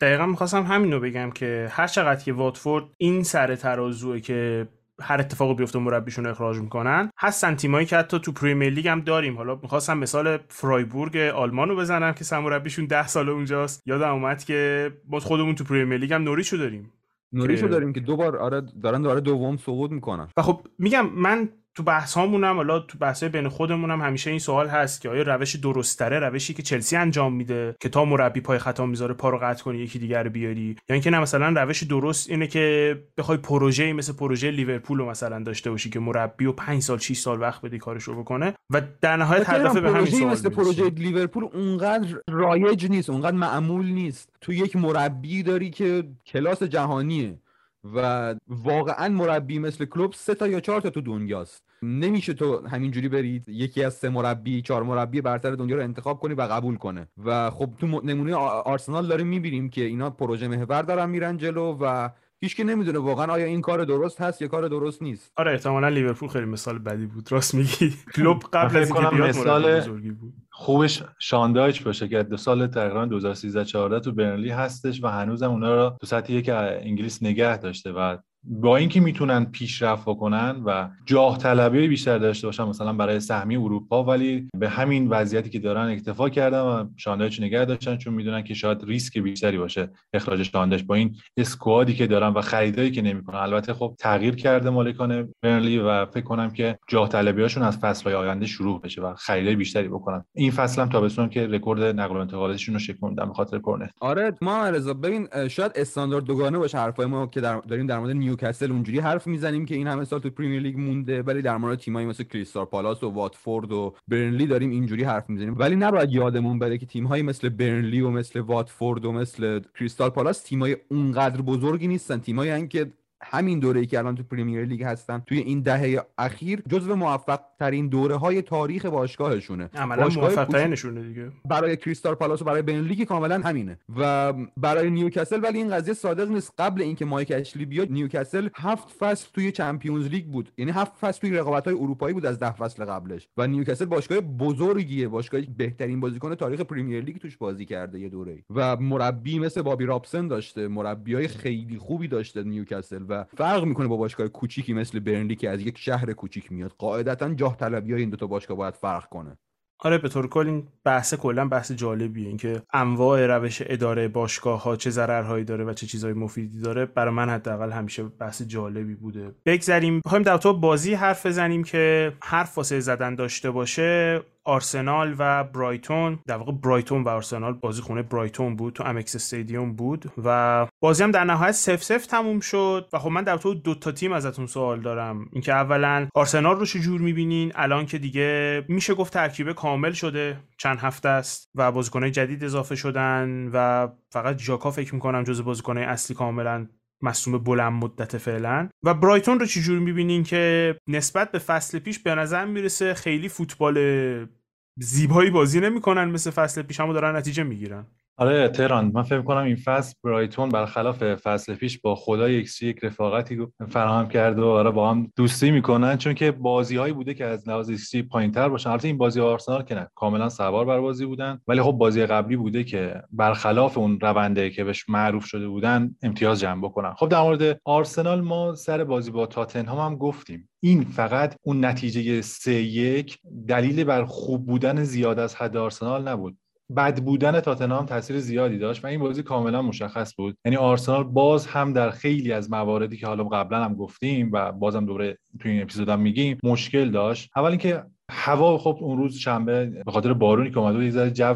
دقیقا می‌خواستم همین رو بگم که هر چقدر که واتفورد این سر ترازوه که هر اتفاقی بیفته مربیشون اخراج می‌کنن. هستن تیمایی که حتی تو پریمیر لیگ هم داریم. حالا می‌خواستم مثال فرایبورگ آلمان رو بزنم که سرمربیشون ده سال اونجاست. یادم اومد که ما خودمون تو پریمیر لیگ هم نوریچو داریم. نوریشو داریم که دوبار آره دارن داره دوم سقوط می‌کنن. و خب میگم من تو بحث هامونم حالا تو بحث بین خودمونم همیشه این سوال هست که آیا روش درستره روشی که چلسی انجام میده که تا مربی پای خطا می‌ذاره پا رو قطع کنی یکی دیگر رو بیاری؟ یا اینکه نه مثلا روش درست اینه که بخوای پروژه مثل پروژه لیورپول رو مثلا داشته باشی که مربی و 5 سال 6 سال وقت بدی کارش رو بکنه و در نهایت هر دفعه به همین سوال مثل پروژه لیورپول اونقدر رایج نیست اونقدر معمول نیست. تو یک مربی داری که کلاس جهانیه. و واقعا مربی مثل کلوب سه تا یا چهار تا تو دنیاست. نمیشه تو همینجوری برید یکی از سه مربی چهار مربی برتر دنیا رو انتخاب کنی و قبول کنه. و خب تو نمونه آرسنال داریم می‌بینیم که اینا پروژه محور دارن میرن جلو و هیچ که نمی‌دونه واقعا آیا این کار درست هست یا کار درست نیست. آره احتمالا لیورپول خیلی مثال بدی بود. راست میگی. <laughs> کلوب قبل از اینکه بیاد مثال بزرگی بود. خوبش شاندایچ باشه که دو سال تقریبا 2013 14 تو برنلی هستش و هنوزم اونا رو تو سطح یک انگلیس نگه داشته و با اینکه می‌تونن پیشرفت کنن و جاه طلبی بیشتر داشته باشن مثلا برای سهمی اروپا ولی به همین وضعیتی که دارن اکتفا کردن و شاندایچ نگه داشتن چون می‌دونن که شاید ریسک بیشتری باشه اخراج شاندایچ با این اسکوادی که دارن و خریدایی که نمی‌کنن. البته خب تغییر کرده مالکان برنلی و فکر کنم که جاه طلبیاشون از فصلهای آینده شروع بشه و خریدای بیشتری بکنن. این فصل هم تابستون که رکورد نقل و انتقالاتشون رو شکوندن به خاطر کرنر آره ما رضا ببین شاید استاندارد دوگانه باشه حرفای ما که داریم در مورد نیوکاسل اونجوری حرف می‌زنیم که این همه سال تو پریمیر لیگ مونده ولی در مورد تیمایی مثل کریستال پالاس و واتفورد و برنلی داریم اینجوری حرف می‌زنیم. ولی نباید یادمون بره که تیمهایی مثل برنلی و مثل واتفورد و مثل کریستال پالاس تیمای اونقدر بزرگی نیستن. تیمایی که همین دوره ای که الان تو پریمیر لیگ هستن توی این دهه اخیر جزو موفق ترین دوره های تاریخ باشگاهشونه. عملا موفق ترینشونه دیگه. برای کریستال پالاس و برای برنلی کاملا همینه. و برای نیوکاسل ولی این قضیه صادق نیست. قبل اینکه مایک اشلی بیاد نیوکاسل هفت فصل توی چمپیونز لیگ بود. یعنی هفت فصل توی رقابت های اروپایی بود از ده فصل قبلش. و نیوکاسل باشگاه بزرگیه باشگاه بهترین بازیکن تاریخ پریمیر لیگ توش بازی کرده یه دوره و مربی مثل بابی رابسن داشته. مربیای خیلی خوبی داشته نیوکاسل. و فرق می‌کنه با باشگاه کوچیکی مثل برنلی که از یک شهر کوچیک میاد. قاعدتا جاه طلبی های این دو تا باشگاه باید فرق کنه. آره به طور کل این بحث کلا بحث جالبیه. اینکه انواع روش اداره باشگاه ها چه ضررهایی داره و چه چیزهای مفیدی داره برای من حداقل همیشه بحث جالبی بوده. بگذریم. می‌خوایم در تو بازی حرف بزنیم که حرف واسه زدن داشته باشه. آرسنال و برایتون در واقع برایتون و آرسنال بازی خونه برایتون بود تو امکس استادیوم بود و بازی هم در نهایت صفر صفر تموم شد و خب من در تو دو تا تیم ازتون سوال دارم. اینکه اولا آرسنال رو چجور می‌بینین؟ الان که دیگه میشه گفت ترکیب کامل شده چند هفته است و بازیکنهای جدید اضافه شدن و فقط جاکا فکر می‌کنم جز بازیکنهای اصلی کاملا مصوم بلند مدت فعلا. و برایتون رو چجور می‌بینین که نسبت به فصل پیش به نظر می‌رسه خیلی فوتبال زیبایی بازی نمی‌کنن مثل فصل پیش همو دارن نتیجه می‌گیرن. آره تهران. من فکر کنم این فصل برایتون برخلاف فصل پیش با خدای یک یک رفاقتی فراهم کرد و آره با هم دوستی می‌کنن. چون که بازی هایی بوده که از لحاظ ایکسی پایینتر باشن. البته این بازی آرسنال که نه کاملا سوار بر بازی بودن. ولی خب بازی قبلی بوده که برخلاف اون رونده که بهش معروف شده بودن امتیاز جمع بکنن. خب در مورد آرسنال ما سر بازی با تاتنهام هم گفتیم. این فقط اون نتیجه سه یک دلیل بر خوب بودن زیاد از حد آرسنال نبود. بد بودن تاتنهام تاثیر زیادی داشت و این بازی کاملا مشخص بود. یعنی آرسنال باز هم در خیلی از مواردی که حالا قبلا هم گفتیم و بازم دوره تو این اپیزودم میگیم مشکل داشت. اول اینکه هوا خب اون روز شنبه به خاطر بارونی که اومد بود یه جو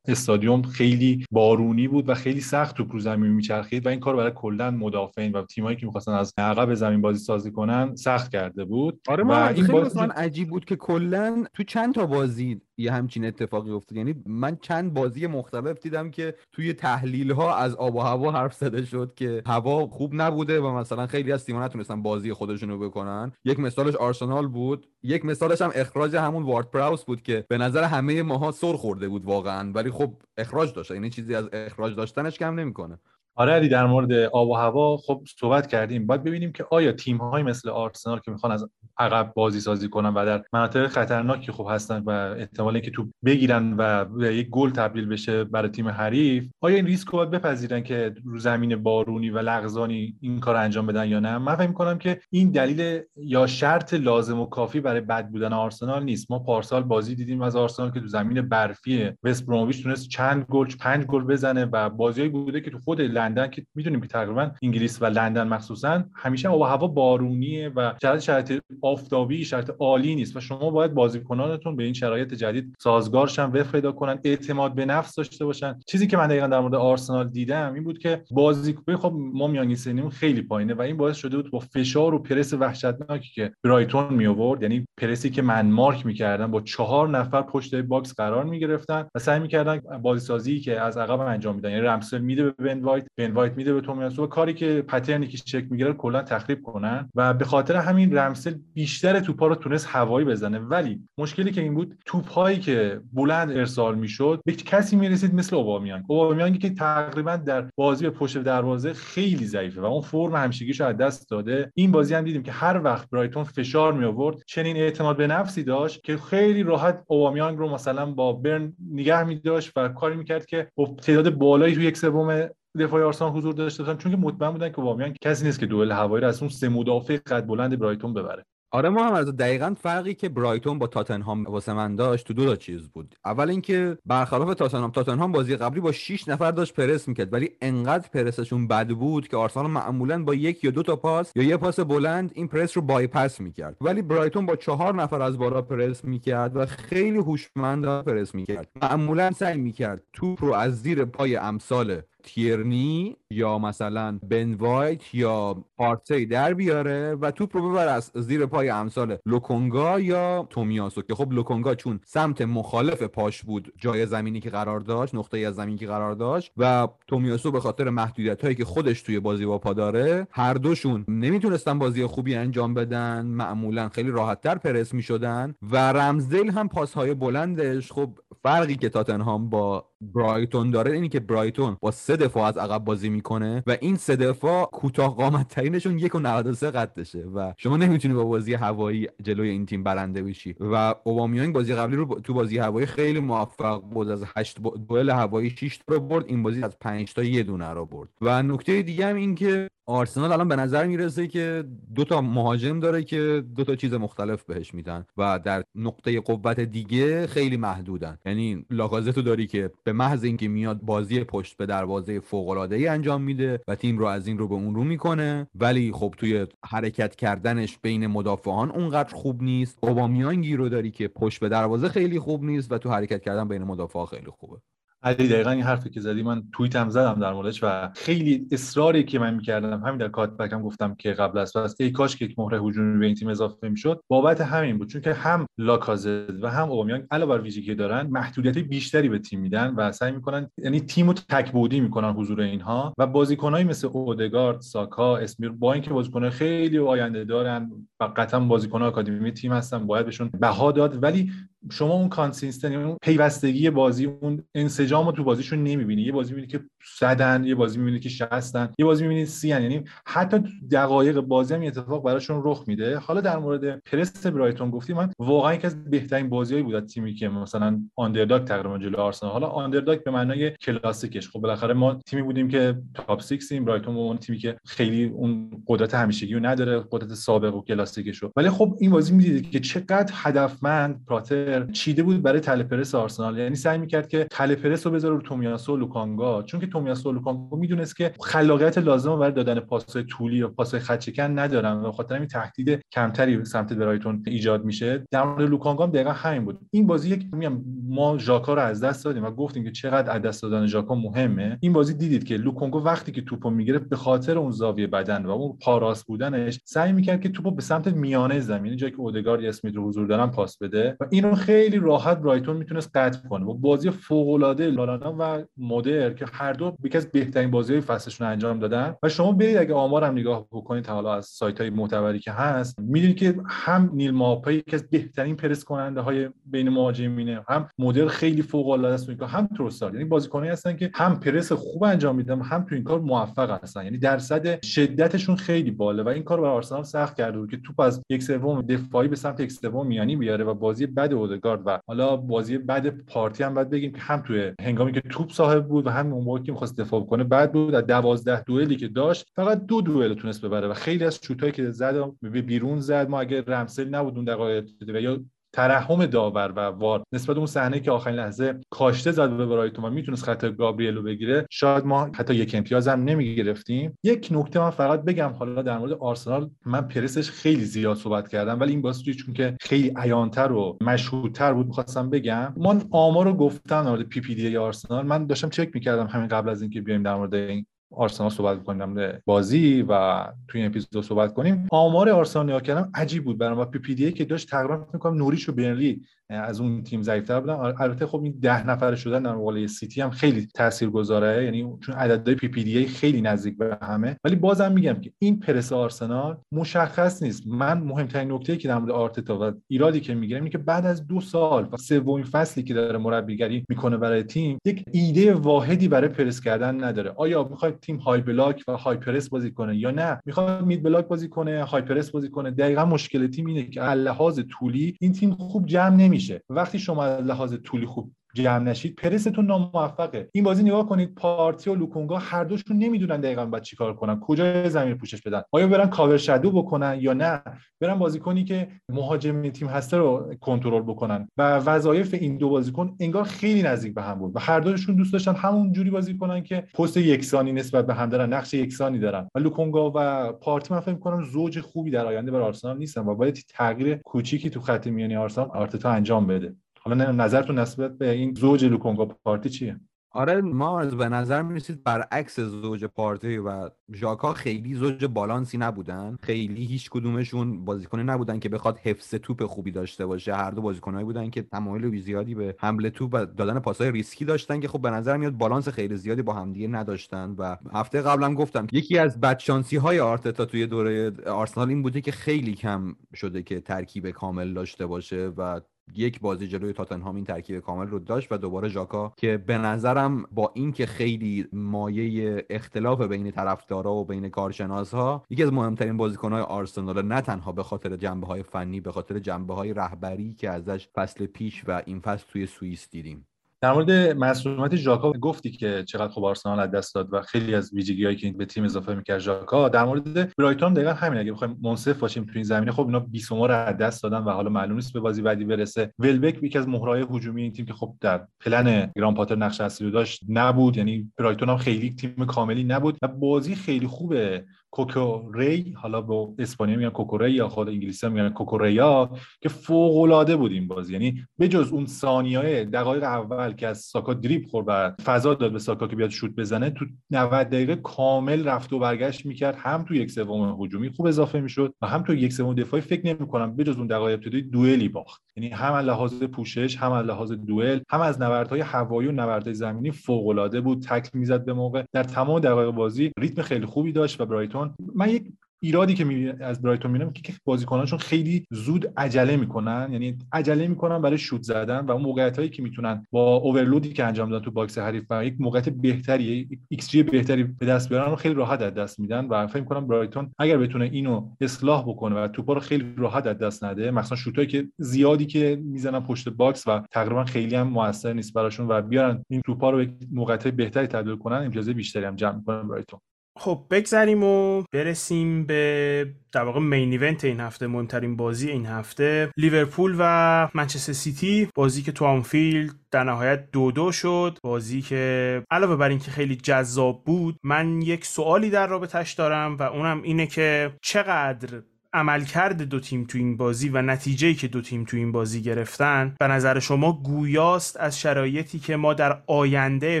استادیوم خیلی بارونی بود و خیلی سخت تو رو زمین میچرخید و این کار برای کلا مدافعین و تیمایی که می‌خواستن از عقب زمین بازی سازی کنن سخت کرده بود. آره و این بازی عجیب بود که کلا تو چند تا بازی یه همچین اتفاقی افتاد. یعنی من چند بازی مختلف دیدم که توی تحلیل ها از آب و هوا حرف زده شد که هوا خوب نبوده و مثلا خیلی از تیم‌ها نتونستن بازی خودشونو بکنن. یک مثالش آرسنال بود. یک مثالش هم اخراج همون وارد پراوس بود که به نظر همه ماها سر خورده بود واقعا. ولی خب اخراج داشت. یعنی چیزی از اخراج داشتنش کم نمی‌کنه. آره علی در مورد آب و هوا خب صحبت کردیم. باید ببینیم که آیا تیم های مثل آرسنال که می‌خوان از عقب بازی سازی کنن و در مناطق خطرناکی خوب هستن و احتمال اینکه تو بگیرن و یک گل تبدیل بشه برای تیم حریف آیا این ریسک رو بپذیرن که رو زمین بارونی و لغزانی این کار انجام بدن یا نه؟ من فکر کنم که این دلیل یا شرط لازم و کافی برای بد بودن آرسنال نیست. ما پارسال بازی دیدیم از آرسنال که تو زمین برفی وست برومویچ تونست چند گل پنج گل بزنه و بازیایی بوده که تو خود لندن که می‌دونیم که تقریبا انگلیس و لندن مخصوصا همیشه آب هوا بارونیه و شرایط شرایط آفتابی شرط عالی نیست و شما باید بازیکنانتون به این شرایط جدید سازگارشن وفق پیدا کنن اعتماد به نفس داشته باشن. چیزی که من دقیقا در مورد آرسنال دیدم این بود که بازیکن خب ما میانگین سنیمون خیلی پایینه و این باعث شده بود با فشار و پرس وحشتناکی که برایتون می آورد یعنی پرسی که من مارک می‌کردن با چهار نفر پشت box قرار می‌گرفتن و سعی می‌کردن بازی سازی که از عقب انجام میدن. یعنی رمزدیل میده به بن وایت بن وایت میده به تومیاسو کاری که pattern ی که شکل می‌گیره کلا تخریب کنن و به خاطر همین رمزدیل بیشتر توپا رو تونست هوایی بزنه. ولی مشکلی که این بود توپایی که بلند ارسال می‌شد به کسی می‌رسید مثل اوبامیانگ. اوبامیانگی که تقریبا در بازی به پشت دروازه خیلی ضعیفه و اون فرم همیشگیشو از دست داده. این بازی هم دیدیم که هر وقت برایتون فشار می آورد چنین اعتماد به نفسی داشت که خیلی راحت اوبامیانگ رو مثلا با برن نگه می داشت و کاری می‌کرد که تعداد بالایی توی یک سوم دفاع آرسنال حضور داشته باشن چون که مطمئن بودن که اوبامیانگ کسی نیست که دوئل هوایی از اون سه مدافع قد بلند برایتون ببره. آره از دقیقا فرقی که برایتون با تاتنهام واسه من داشت تو دو تا چیز بود. اول اینکه برخلاف تاتنهام تاتنهام بازی قبلی با 6 نفر داشت پرس می‌کرد ولی انقدر پرسشون بد بود که آرسنال معمولا با یک یا دو تا پاس یا یه پاس بلند این پرس رو بایپس می‌کرد. ولی برایتون با چهار نفر از بالا پرس می‌کرد و خیلی هوشمند پرس می‌کرد. معمولا سعی می‌کرد توپ رو از زیر پای امثال تیرنی یا مثلا بن وایت یا پارتی در بیاره و توپ رو ببره از زیر پای امثال لوکونگا یا تومیاسو که خب لوکونگا چون سمت مخالف پاش بود جای زمینی که قرار داشت نقطه از زمینی که قرار داشت و تومیاسو به خاطر محدودیت هایی که خودش توی بازی با پا داره هر دوشون نمی‌تونستن بازی خوبی انجام بدن معمولا خیلی راحتتر پرس می‌شدن و رمزدیل هم پاس های بلندش خب فرقی که تاتنهام با برایتون داره اینی که برایتون با سه دفاع از عقب بازی می‌کنه و این سه دفاع کوتاه قامت ترینشون یک و 93 قدشه و شما نمی‌تونی با بازی هوایی جلوی این تیم برنده بشی و اوبامیانگ بازی قبلی رو تو بازی هوایی خیلی موفق بود از 8 دوئل هوایی 6 تا رو برد این بازی از 5 تا یه دونه رو برد. و نکته دیگه هم این که آرسنال الان به نظر می‌رسه که دو تا مهاجم داره که دو تا چیز مختلف بهش میدن و در نقطه قوت دیگه خیلی محدودن. یعنی لاکازتو داری که به محض اینکه میاد بازی پشت به دروازه فوق العاده ای انجام میده و تیم رو از این رو به اون رو می‌کنه ولی خب توی حرکت کردنش بین مدافعان اونقدر خوب نیست. اوبامیانگی رو داری که پشت به دروازه خیلی خوب نیست و تو حرکت کردن بین مدافعا خیلی خوبه. علی دقیقا این حرفی که زدی من توییت هم زدم در موردش و خیلی اصراری که من می‌کردم. همین در کات بکم گفتم که قبل از پس ای کاش که یک مهره هجومی به این تیم اضافه می‌شد. بابت همین بود. چون که هم لاکازت و هم اوبامیانگ علاوه بر ویژگی دارن محدودیت بیشتری به تیم میدن و سعی می‌کنن یعنی تیمو تکبودی می‌کنن حضور اینها و بازیکنایی مثل اودگارد ساکا اسمیر با اینکه بازیکنای خیلی آینده دارن و قطعا بازیکن آکادمی تیم هستن باید بهشون بها داد. ولی شما اون consistency اون پیوستگی بازی اون انسجام رو تو بازیشون نمی‌بینی. یه بازی می‌بینی که صدن یه بازی می‌بینی که شصتن یه بازی می‌بینی سی یعنی حتی دقایق بازی هم اتفاق براشون رخ میده. حالا در مورد پرس برایتون گفتی من واقعا یکی از بهترین بازیایی بود تیمی که مثلا underdog تقریبا جلو آرسنال. حالا underdog به معنای کلاسیکش. خب بالاخره ما تیمی بودیم که top 6 ایم برایتون اون تیمی که خیلی اون قدرت همیشگی رو نداره قدرت سابق و کلاسیکش رو. ولی خب این بازی می‌دیدید که چقدر هدفمند پاتر چیده بود برای تله آرسنال. یعنی سعی می‌کرد که تله رو بذاره رو تومیاسو و لوکانگا. چون که تومیاسو و لوکانگا می‌دونست که خلاقیت لازم برای دادن پاسهای طولی و پاسهای خچکن ندارن و خاطر همین تهدید کمتری سمت برایتون ایجاد میشه. در مورد لوکانگا هم دقیقا همین بود. این بازی یک میگم ما ژاکا رو از دست دادیم و گفتیم که چقدر از دست دادن ژاکا مهمه. این بازی دیدید که لوکانگا وقتی که توپو می‌گیره به خاطر اون زاویه بدن و اون پاراس بودنش سعی می‌کرد که توپو به سمت میانه زمین جایی که اودگارد اسمیت رو حضور دارن پاس بده. و اینو خیلی راحت برایتون می‌تونست قطع کنه. با بازی فوق العاده لالانا و مدر که هر دو یکی از بهترین بازی فصلشون انجام دادن. و شما برید اگه آمارم نگاه بکنید حالا از سایت های معتبری که هست می‌دونید که هم نیل ماپای یکی از بهترین پرس کننده های بین مهاجمینه هم مدر خیلی فوق العاده است هم تروسار یعنی بازیکنایی هستن که هم پرس خوب انجام میدن هم تو این کار موفق هستن. یعنی درصد شدتشون خیلی بالا و این کار برای آرسنال سخت کرده بود که توپ از یک سوم دفاعی به سمت یک سوم میانی بیاره و بازی بد اودگارد و حالا بازی بد پارتی هم باید بگیم که هم توی هنگامی که توپ صاحب بود و هم اون موقعی که می‌خواست دفاع کنه بعد بود از 12 دوئلی که داشت فقط دو دوئل تونست ببره و خیلی از شوتایی که زد بیرون زد. ما اگر رمسل نبود اون دقایق یا ترحم داور و VAR نسبت اون صحنه که آخرین لحظه کاشته زد به برایتون و می‌تونست خطای گابریلو بگیره شاید ما حتی یک امتیاز هم نمی‌گرفتیم. یک نکته من فقط بگم حالا در مورد آرسنال من پرسش خیلی زیاد صحبت کردم ولی این بازی چون که خیلی عیانتر و مشهودتر بود می‌خواستم بگم. من آمار رو گفتم در مورد PPDA آرسنال من داشتم چک می‌کردم همین قبل از اینکه بیایم در مورد این آرسنال صحبت کنیم بازی و توی این اپیزود صحبت کنیم. آمار آرسنال کردم عجیب بود. برام PPDA که داشت تقریبا فکر نوریچ و برنلی از اون تیم ضعیفتر بودن. البته خب این ده نفر شدن در مقابل سیتی هم خیلی تاثیرگذاره. یعنی چون عددهای PPDA خیلی نزدیک به همه. ولی بازم میگم که این پرس آرسنال مشخص نیست. من مهمترین نکته که در مورد آرتتا و ایرادی که می‌گیرم اینه که بعد از دو سال و سومین فصلی که داره مربیگری می‌کنه برای تیم یک ایده واحدی برای پرس کردن نداره. آیا می‌خواد تیم high block و high press بازی کنه یا نه؟ می‌خواد mid block بازی کنه high press بازی کنه؟ دقیقا مشکل تیم اینه که لحاظ طولی این تیم خوب جمع نمیشه وقتی شما از لحاظ طولی خوب جمع نشید پرس‌تون ناموفقه. این بازی نگاه کنید پارتی و لوکونگا هر دوشون نمی‌دونن دقیقا باید چیکار کنن کجا زمین پوشش بدن. آیا برن cover shadow بکنن یا نه؟ برن بازیکنی که مهاجم تیم هسته رو کنترل بکنن. و وظایف این دو بازیکن انگار خیلی نزدیک به هم بود. و هر دوشون دوست داشتن همون جوری بازی کنن که پست یکسانی نسبت به هم دارن نقش یکسانی دارن. و لوکونگا و پارتی من فکر می‌کنم زوج خوبی در آینده برای آرسنال نیستن. و باید تغییر کوچیکی تو خط میانی آرسنال آرتتا انجام بده. حالا نظرتون نسبت به این زوج لوکونگا پارتی چیه؟ آره ما به نظر می‌رسید برعکس زوج پارتی و ژاکا خیلی زوج بالانسی نبودن. خیلی هیچ کدومشون بازیکنی نبودن که بخواد حفظ توپ خوبی داشته باشه. هر دو بازیکنایی بودن که تمایل زیادی به حمل توپ و دادن پاسهای ریسکی داشتن که خب به نظر میاد بالانس خیلی زیادی با همدیگه نداشتن. و هفته قبلم گفتم یکی از بدشانسی های آرتتا توی دوره آرسنال این بوده که خیلی کم شده که ترکیب کامل داشته باشه و یک بازی جلوی تاتنهام این ترکیب کامل رو داشت و دوباره ژاکا که به نظرم با اینکه خیلی مایه اختلاف بین طرفدارا و بین کارشناسها یکی از مهمترین بازیکنهای آرسنال نه تنها به خاطر جنبه های فنی به خاطر جنبه های رهبری که ازش فصل پیش و این فصل توی سوئیس دیدیم. در مورد مسئولیت ژاکا گفتی که چقدر خوب آرسنال از دست داد و خیلی از ویژگی‌هایی که به تیم اضافه می‌کرد ژاکا. در مورد برایتون دقیقا همین اگه بخوایم منصف باشیم تو این زمینه خب اینا بیسوما رو از دست دادن و حالا معلوم نیست به بازی بعدی برسه. ولبک یکی از مهرهای هجومی این تیم که خب در پلن گران پاتر نقش اصلی رو داشت نبود. یعنی برایتون هم خیلی تیم کاملی نبود و بازی خیلی خوبه. کوکوری حالا با اسپانیا میگن کوکوری یا خود انگلیسی میگن کوکوریا که فوق العاده بود این بازی. یعنی بجز اون ثانیه دقایق اول که از ساکا دریپ خورد و فضا داد به ساکا که بیاد شوت بزنه تو 90 دقیقه کامل رفت و برگشت می‌کرد. هم تو یک سوم هجومی خوب اضافه می‌شد و هم تو یک سوم دفاعی فکر نمی‌کنم بجز اون دقایق ابتدایی دوئلی باخت. یعنی هم از لحاظ پوشش هم از لحاظ دوئل هم از نبردهای هوایی و نبردهای زمینی فوق العاده بود. تکل می‌زد به موقع. در تمام دقایق بازی ریتم خیلی خوبی داشت و برایتون من یک ایرادی که می از برایتون می‌بینم که بازیکنانشون خیلی زود عجله می‌کنن. یعنی عجله می‌کنن برای شوت زدن و اون موقعیت هایی که می‌تونن با overload ی که انجام دادن تو box حریف و یک موقعیت بهتری ایکس جی بهتری به دست بیارن خیلی راحت از دست میدن و فکر می‌کنم برایتون اگر بتونه اینو اصلاح بکنه و توپا رو خیلی راحت از دست نده مثلا شوتایی که زیادی که می‌زنن پشت box و تقریبا خیلی هم موثر نیست براشون و بیارن این توپا رو به موقعیت بهتری تبدیل کنن امتیاز بیشتری هم جمع می‌کنن برایتون. خب بگذریم و برسیم به در واقع main event این هفته مهمترین بازی این هفته. لیورپول و منچستر سیتی بازی که تو آنفیلد در نهایت دو دو شد. بازی که علاوه بر اینکه خیلی جذاب بود من یک سوالی در رابطش دارم و اونم اینه که چقدر عملکرد دو تیم تو این بازی و نتیجه‌ای که دو تیم تو این بازی گرفتن به نظر شما گویاست از شرایطی که ما در آینده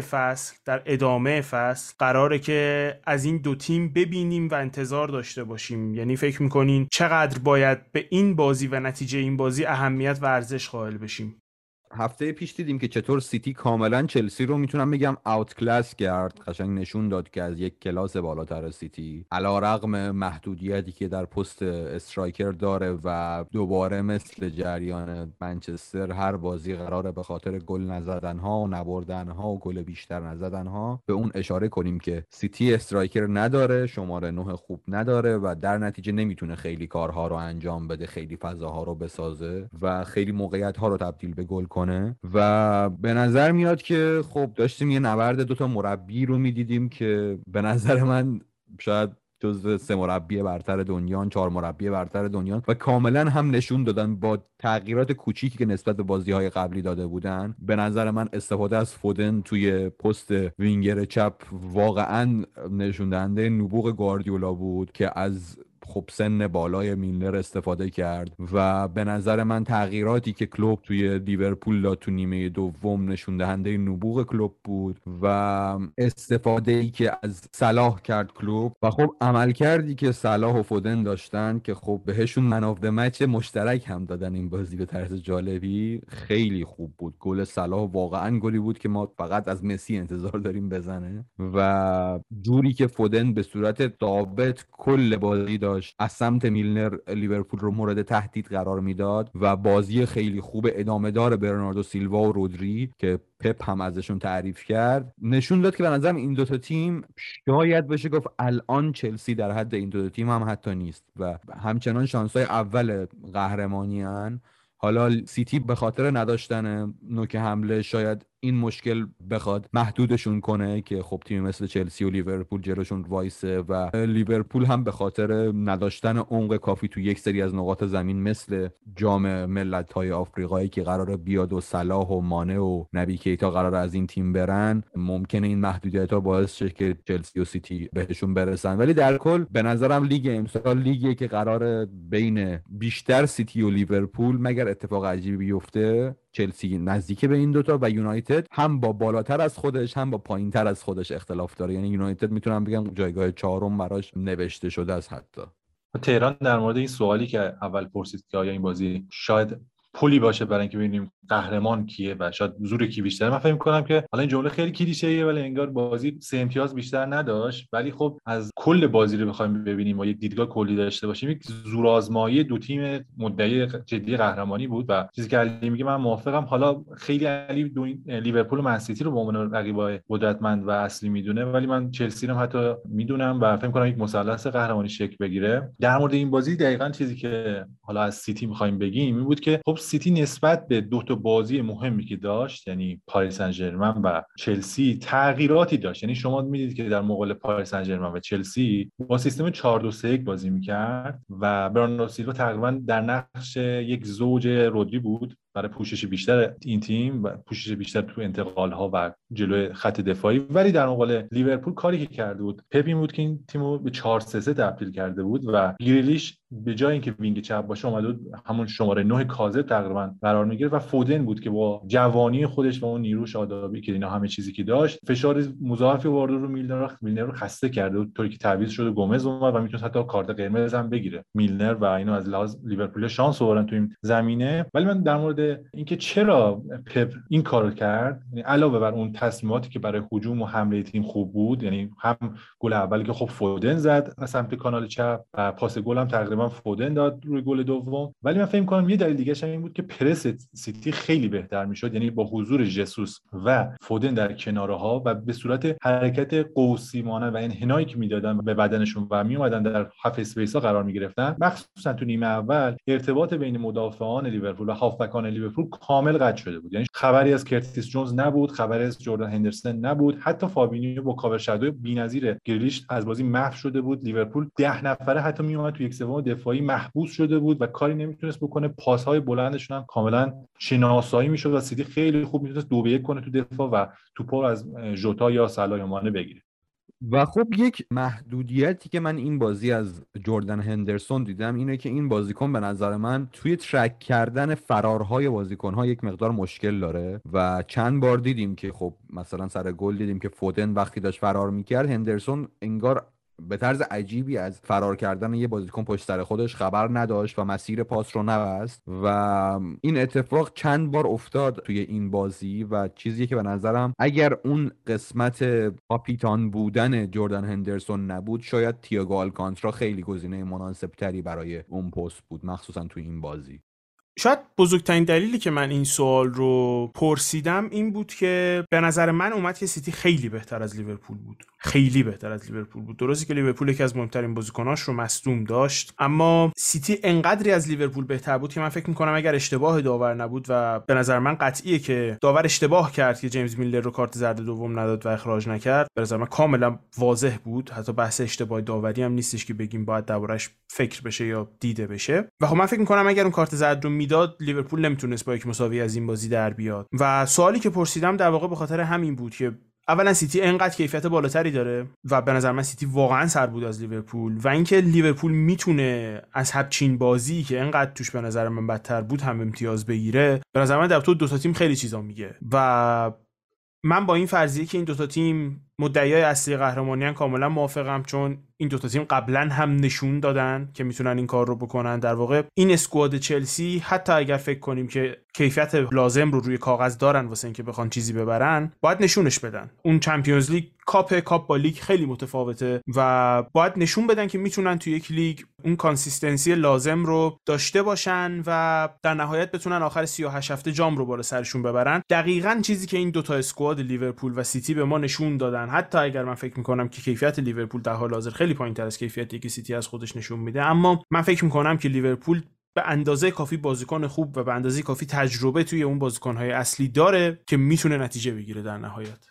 فصل در ادامه فصل قراره که از این دو تیم ببینیم و انتظار داشته باشیم. یعنی فکر می‌کنین چقدر باید به این بازی و نتیجه این بازی اهمیت و ارزش قائل بشیم؟ هفته پیش دیدیم که چطور سیتی کاملا چلسی رو می‌تونم بگم outclass کرد. قشنگ نشون داد که از یک کلاس بالاتر سیتی علی‌رغم محدودیتی که در پست striker داره و دوباره مثل جریان منچستر هر بازی قراره به خاطر گل نزدن ها و نبردن ها و گل بیشتر نزدن ها به اون اشاره کنیم که سیتی striker نداره شماره نه خوب نداره و در نتیجه نمی‌تونه خیلی کارها رو انجام بده خیلی فضاها رو بسازه و خیلی موقعیت ها رو تبدیل به گل و به نظر میاد که خب داشتیم یه نبرد دوتا مربی رو می‌دیدیم که به نظر من شاید جز سه مربی برتر دنیا چهار مربی برتر دنیا و کاملا هم نشون دادن با تغییرات کوچیکی که نسبت به بازی های قبلی داده بودن. به نظر من استفاده از فودن توی پست وینگر چپ واقعا نشون دهنده نبوغ گواردیولا بود که از خب سن بالای میلنر استفاده کرد و به نظر من تغییراتی که کلوب توی لیورپول داد تو نیمه دوم نشون دهنده نبوغ کلوب بود و استفاده ای که از صلاح کرد کلوب و خب عمل کردی که صلاح و فودن داشتن که خب بهشون مناف مچ مشترک هم دادن این بازی به طرز جالبی خیلی خوب بود. گل صلاح واقعا گلی بود که ما فقط از مسی انتظار داریم بزنه و جوری که فودن به صورت ثابت کل بازی داشت از سمت میلنر لیورپول رو مورد تهدید قرار می‌داد و بازی خیلی خوب ادامه دار برناردو سیلوا و رودری که پپ هم ازشون تعریف کرد نشون داد که به نظرم این دوتا تیم شاید بشه گفت الان چلسی در حد این دوتا تیم هم حتی نیست و همچنان شانسای اول قهرمانی حالا سیتی به خاطر نداشتن نوک حمله شاید این مشکل بخواد محدودشون کنه که خب تیم مثل چلسی و لیورپول جلوشون وایسه و لیورپول هم به خاطر نداشتن عمق کافی تو یک سری از نقاط زمین مثل جام ملت های آفریقایی که قرار بیاد و صلاح و مانه و نبی کیتا قرار از این تیم برن ممکنه این محدودیت ها باعث شه که چلسی و سیتی بهشون برسن. ولی در کل به نظرم لیگ امسال لیگیه که قرار بین بیشتر سیتی و لیورپول مگر اتفاق عجیبی بیفته؟ چلسی نزدیک به این دوتا و یونایتد هم با بالاتر از خودش هم با پایین تر از خودش اختلاف داره. یعنی یونایتد می‌تونم بگم جایگاه چهارم براش نوشته شده است حتی. تهران در مورد این سوالی که اول پرسید که آیا این بازی شاید پلی باشه برای اینکه ببینیم قهرمان کیه و شاید زور کی بیشتره. من فکر کنم که حالا این جمله خیلی کلیشه‌ایه ولی انگار بازی سه امتیاز بیشتر نداشت. ولی خب از کل بازی رو بخوایم ببینیم و یک دیدگاه کلی داشته باشیم. یک زورآزمایی دو تیم مدعی جدی قهرمانی بود و چیزی که علی میگه من موافقم. حالا خیلی علی لیورپول و منسیتی رو به عنوان رقیبای قدرتمند و اصلی می‌دونه ولی من چلسی رو حتی می‌دونم و فکر کنم یک مثلث قهرمانی شکل بگیره. در مورد این بازی دقیقا چیزی که حالا از سیتی می‌خوایم بگیم این بود که خب سیتی نسبت به دو تا بازی مهمی که داشت یعنی پاریس سن و چلسی تغییراتی داشت. یعنی شما می‌دید که در مقابل پاریس سن و چلسی با سیستم 4 2 3 بازی می‌کرد و برناردو سیلوا تقریبا در نقش یک زوج رودری بود. برای پوشش بیشتر این تیم و پوشش بیشتر تو انتقال ها و جلوی خط دفاعی. ولی در مقابل لیورپول کاری که کرده بود پپ این بود که این تیم رو به 4 3 3 تبدیل کرده بود و گریلیش به جای اینکه wing چپ باشه اومده بود همون شماره 9 کازه تقریبا قرار می‌گیره و فودن بود که با جوانی خودش و اون نیروش آدابی که اینا همه چیزی که داشت فشار مضاعفی وارد رو میلنر میلنر رو خسته کرده بود. طوری که تعویض شده گومز اومد و می‌تونه حتی کارت قرمز هم بگیره. میلنر و اینو از لحاظ لیورپول شانس آوردن تو این زمینه. ولی من در مورد اینکه چرا پپ این کارو کرد یعنی علاوه بر اون تصمیماتی که برای هجوم و حمله تیم خوب بود یعنی هم گل اولی که خب فودن زد از سمت کانال چپ و پاس گل هم تقریبا فودن داد روی گل دوم. ولی من فکر کنم یه دلیل دیگه این بود که پرس سیتی خیلی بهتر می‌شد یعنی با حضور جسوس و فودن در کناره و به صورت حرکت قوسی مانند و انحنایی که می‌دادن به بدنشون و می اومدن در half space قرار می گرفتن مخصوصا تو نیمه اول ارتباط بین مدافعان لیورپول و هافبکان لیورپول کامل قطع شده بود. یعنی خبری از کرتیس جونز نبود خبری از جردن هندرسون نبود. حتی فابینیو با cover shadow بی‌نظیر گریلیش از بازی محو شده بود. لیورپول ده نفره حتی می اومد تو یک سوم دفاعی محبوس شده بود و کاری نمی‌تونست بکنه. پاس های بلندشون هم کاملا شناسایی می‌شد و سیتی خیلی خوب می‌تونست دو به یک کنه تو دفاع و توپو از ژوتا یا مانه بگیره. و خب یک محدودیتی که من این بازی از جردن هندرسون دیدم اینه که این بازیکن به نظر من توی ترک کردن فرارهای بازیکنها یک مقدار مشکل داره و چند بار دیدیم که خب مثلا سر گل دیدیم که فودن وقتی داشت فرار می‌کرد هندرسون انگار به طرز عجیبی از فرار کردن یه بازیکن پشت سر خودش خبر نداشت و مسیر پاس رو نبست و این اتفاق چند بار افتاد توی این بازی و چیزی که به نظرم اگر اون قسمت کاپیتان بودن جردن هندرسون نبود شاید تیاگو آلکانترا خیلی گزینه مناسب تری برای اون پست بود مخصوصا توی این بازی. شاید بزرگترین دلیلی که من این سوال رو پرسیدم این بود که به نظر من اومد که سیتی خیلی بهتر از لیورپول بود. خیلی بهتر از لیورپول بود. درسته که لیورپول یکی از مهمترین بازیکناش رو مصدوم داشت اما سیتی انقدری از لیورپول بهتر بود که من فکر می‌کنم اگر اشتباه داور نبود و به نظر من قطعیه که داور اشتباه کرد که جیمز میلنر رو کارت زرد دوم نداد و اخراج نکرد به نظر من کاملا واضح بود. حتی بحث اشتباه داوری هم نیستش که بگیم باید دربارش فکر بشه یا دیده بشه. و خب من فکر می‌کنم اگر اون کارت زرد رو می‌داد لیورپول نمی‌تونست با یک مساوی از این بازی در بیاد. و سوالی که پرسیدم در واقع به خاطر همین بود که اولا سیتی انقدر کیفیت بالاتری داره و به نظر من سیتی واقعا سر بود از لیورپول و اینکه لیورپول می‌تونه از همچین بازی که انقدر توش به نظر من بدتر بود هم امتیاز بگیره به نظر من در تو دو تا تیم خیلی چیزا میگه. و من با این فرضیه که این دوتا تیم مدعیای اصلی قهرمانیان کاملا موافقم چون این دوتا تیم قبلا هم نشون دادن که می‌تونن این کار رو بکنن. در واقع این squad چلسی حتی اگر فکر کنیم که کیفیت لازم رو روی کاغذ دارن واسه اینکه بخوان چیزی ببرن باید نشونش بدن. اون Champions League cup cup با لیگ خیلی متفاوته و باید نشون بدن که می‌تونن توی یک لیگ اون consistency لازم رو داشته باشن و در نهایت بتونن آخر 38 هفته جام رو بالا سرشون ببرن. دقیقا چیزی که این دوتا squad لیورپول و سیتی به ما نشون دادن حتی اگر من فکر می‌کنم که کیفیت لیورپول در حال حاضر خیلی پایینتر از کیفیتی که سیتی از خودش نشون میده اما من فکر می‌کنم که لیورپول به اندازه کافی بازیکن خوب و به اندازه کافی تجربه توی اون بازیکنهای اصلی داره که می‌تونه نتیجه بگیره در نهایت.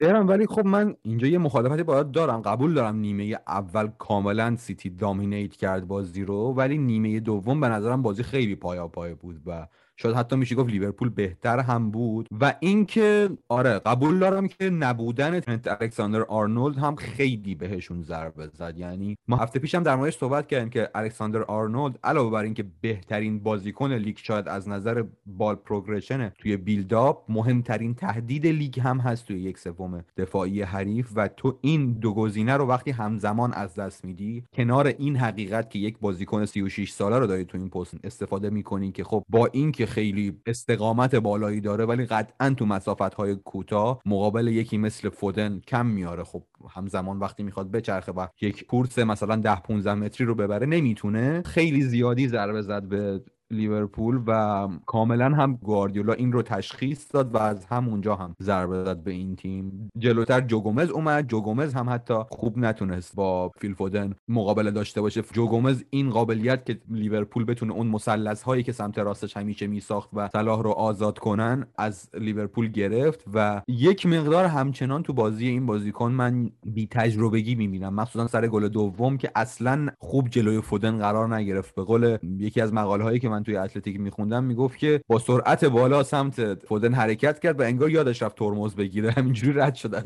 تهران ولی خب من اینجا یه مخالفتی باید دارم. قبول دارم نیمه اول کاملا سیتی dominate کرد بازی رو ولی نیمه دوم به نظرم بازی خیلی پایا پای بود و شاید حتی میشه گفت لیورپول بهتر هم بود. و اینکه آره قبول دارم که نبودن ترنت الکساندر آرنولد هم خیلی بهشون ضربه زد. یعنی ما هفته پیشم در موردش صحبت کردیم که الکساندر آرنولد علاوه بر اینکه بهترین بازیکن لیگ شاید از نظر ball progression توی build-up مهمترین تهدید لیگ هم هست توی یک سوم دفاعی حریف. و تو این دو گزینه رو وقتی همزمان از دست میدی کنار این حقیقت که یک بازیکن 36 ساله رو داری تو این پست استفاده می‌کنی که خب با اینکه خیلی استقامت بالایی داره ولی قطعا تو مسافت های کوتاه مقابل یکی مثل فودن کم میاره. خب همزمان وقتی می‌خواد بچرخه و یک کورس مثلا 10 15 متری رو ببره نمی‌تونه. خیلی زیادی ضربه زد به لیورپول و کاملا هم گواردیولا این رو تشخیص داد و از همونجا هم ضربه داد به این تیم. جلوتر جوگومز اومد. جوگومز هم حتی خوب نتونست با فیل فودن مقابله داشته باشه. جوگومز این قابلیت که لیورپول بتونه اون مثلث هایی که سمت راستش همیشه میساخت و صلاح رو آزاد کنن از لیورپول گرفت و یک مقدار همچنان تو بازی این بازیکن من بی تجربگی می‌بینم. مخصوصا سر گل دوم که اصلا خوب جلوی فودن قرار نگرفت. به قول یکی از مقاله هایی که من توی اتلتیک میخوندم می‌گفت که با سرعت بالا سمت فودن حرکت کرد و انگار یادش رفت ترمز بگیره. <laughs> همینجوری رد شد از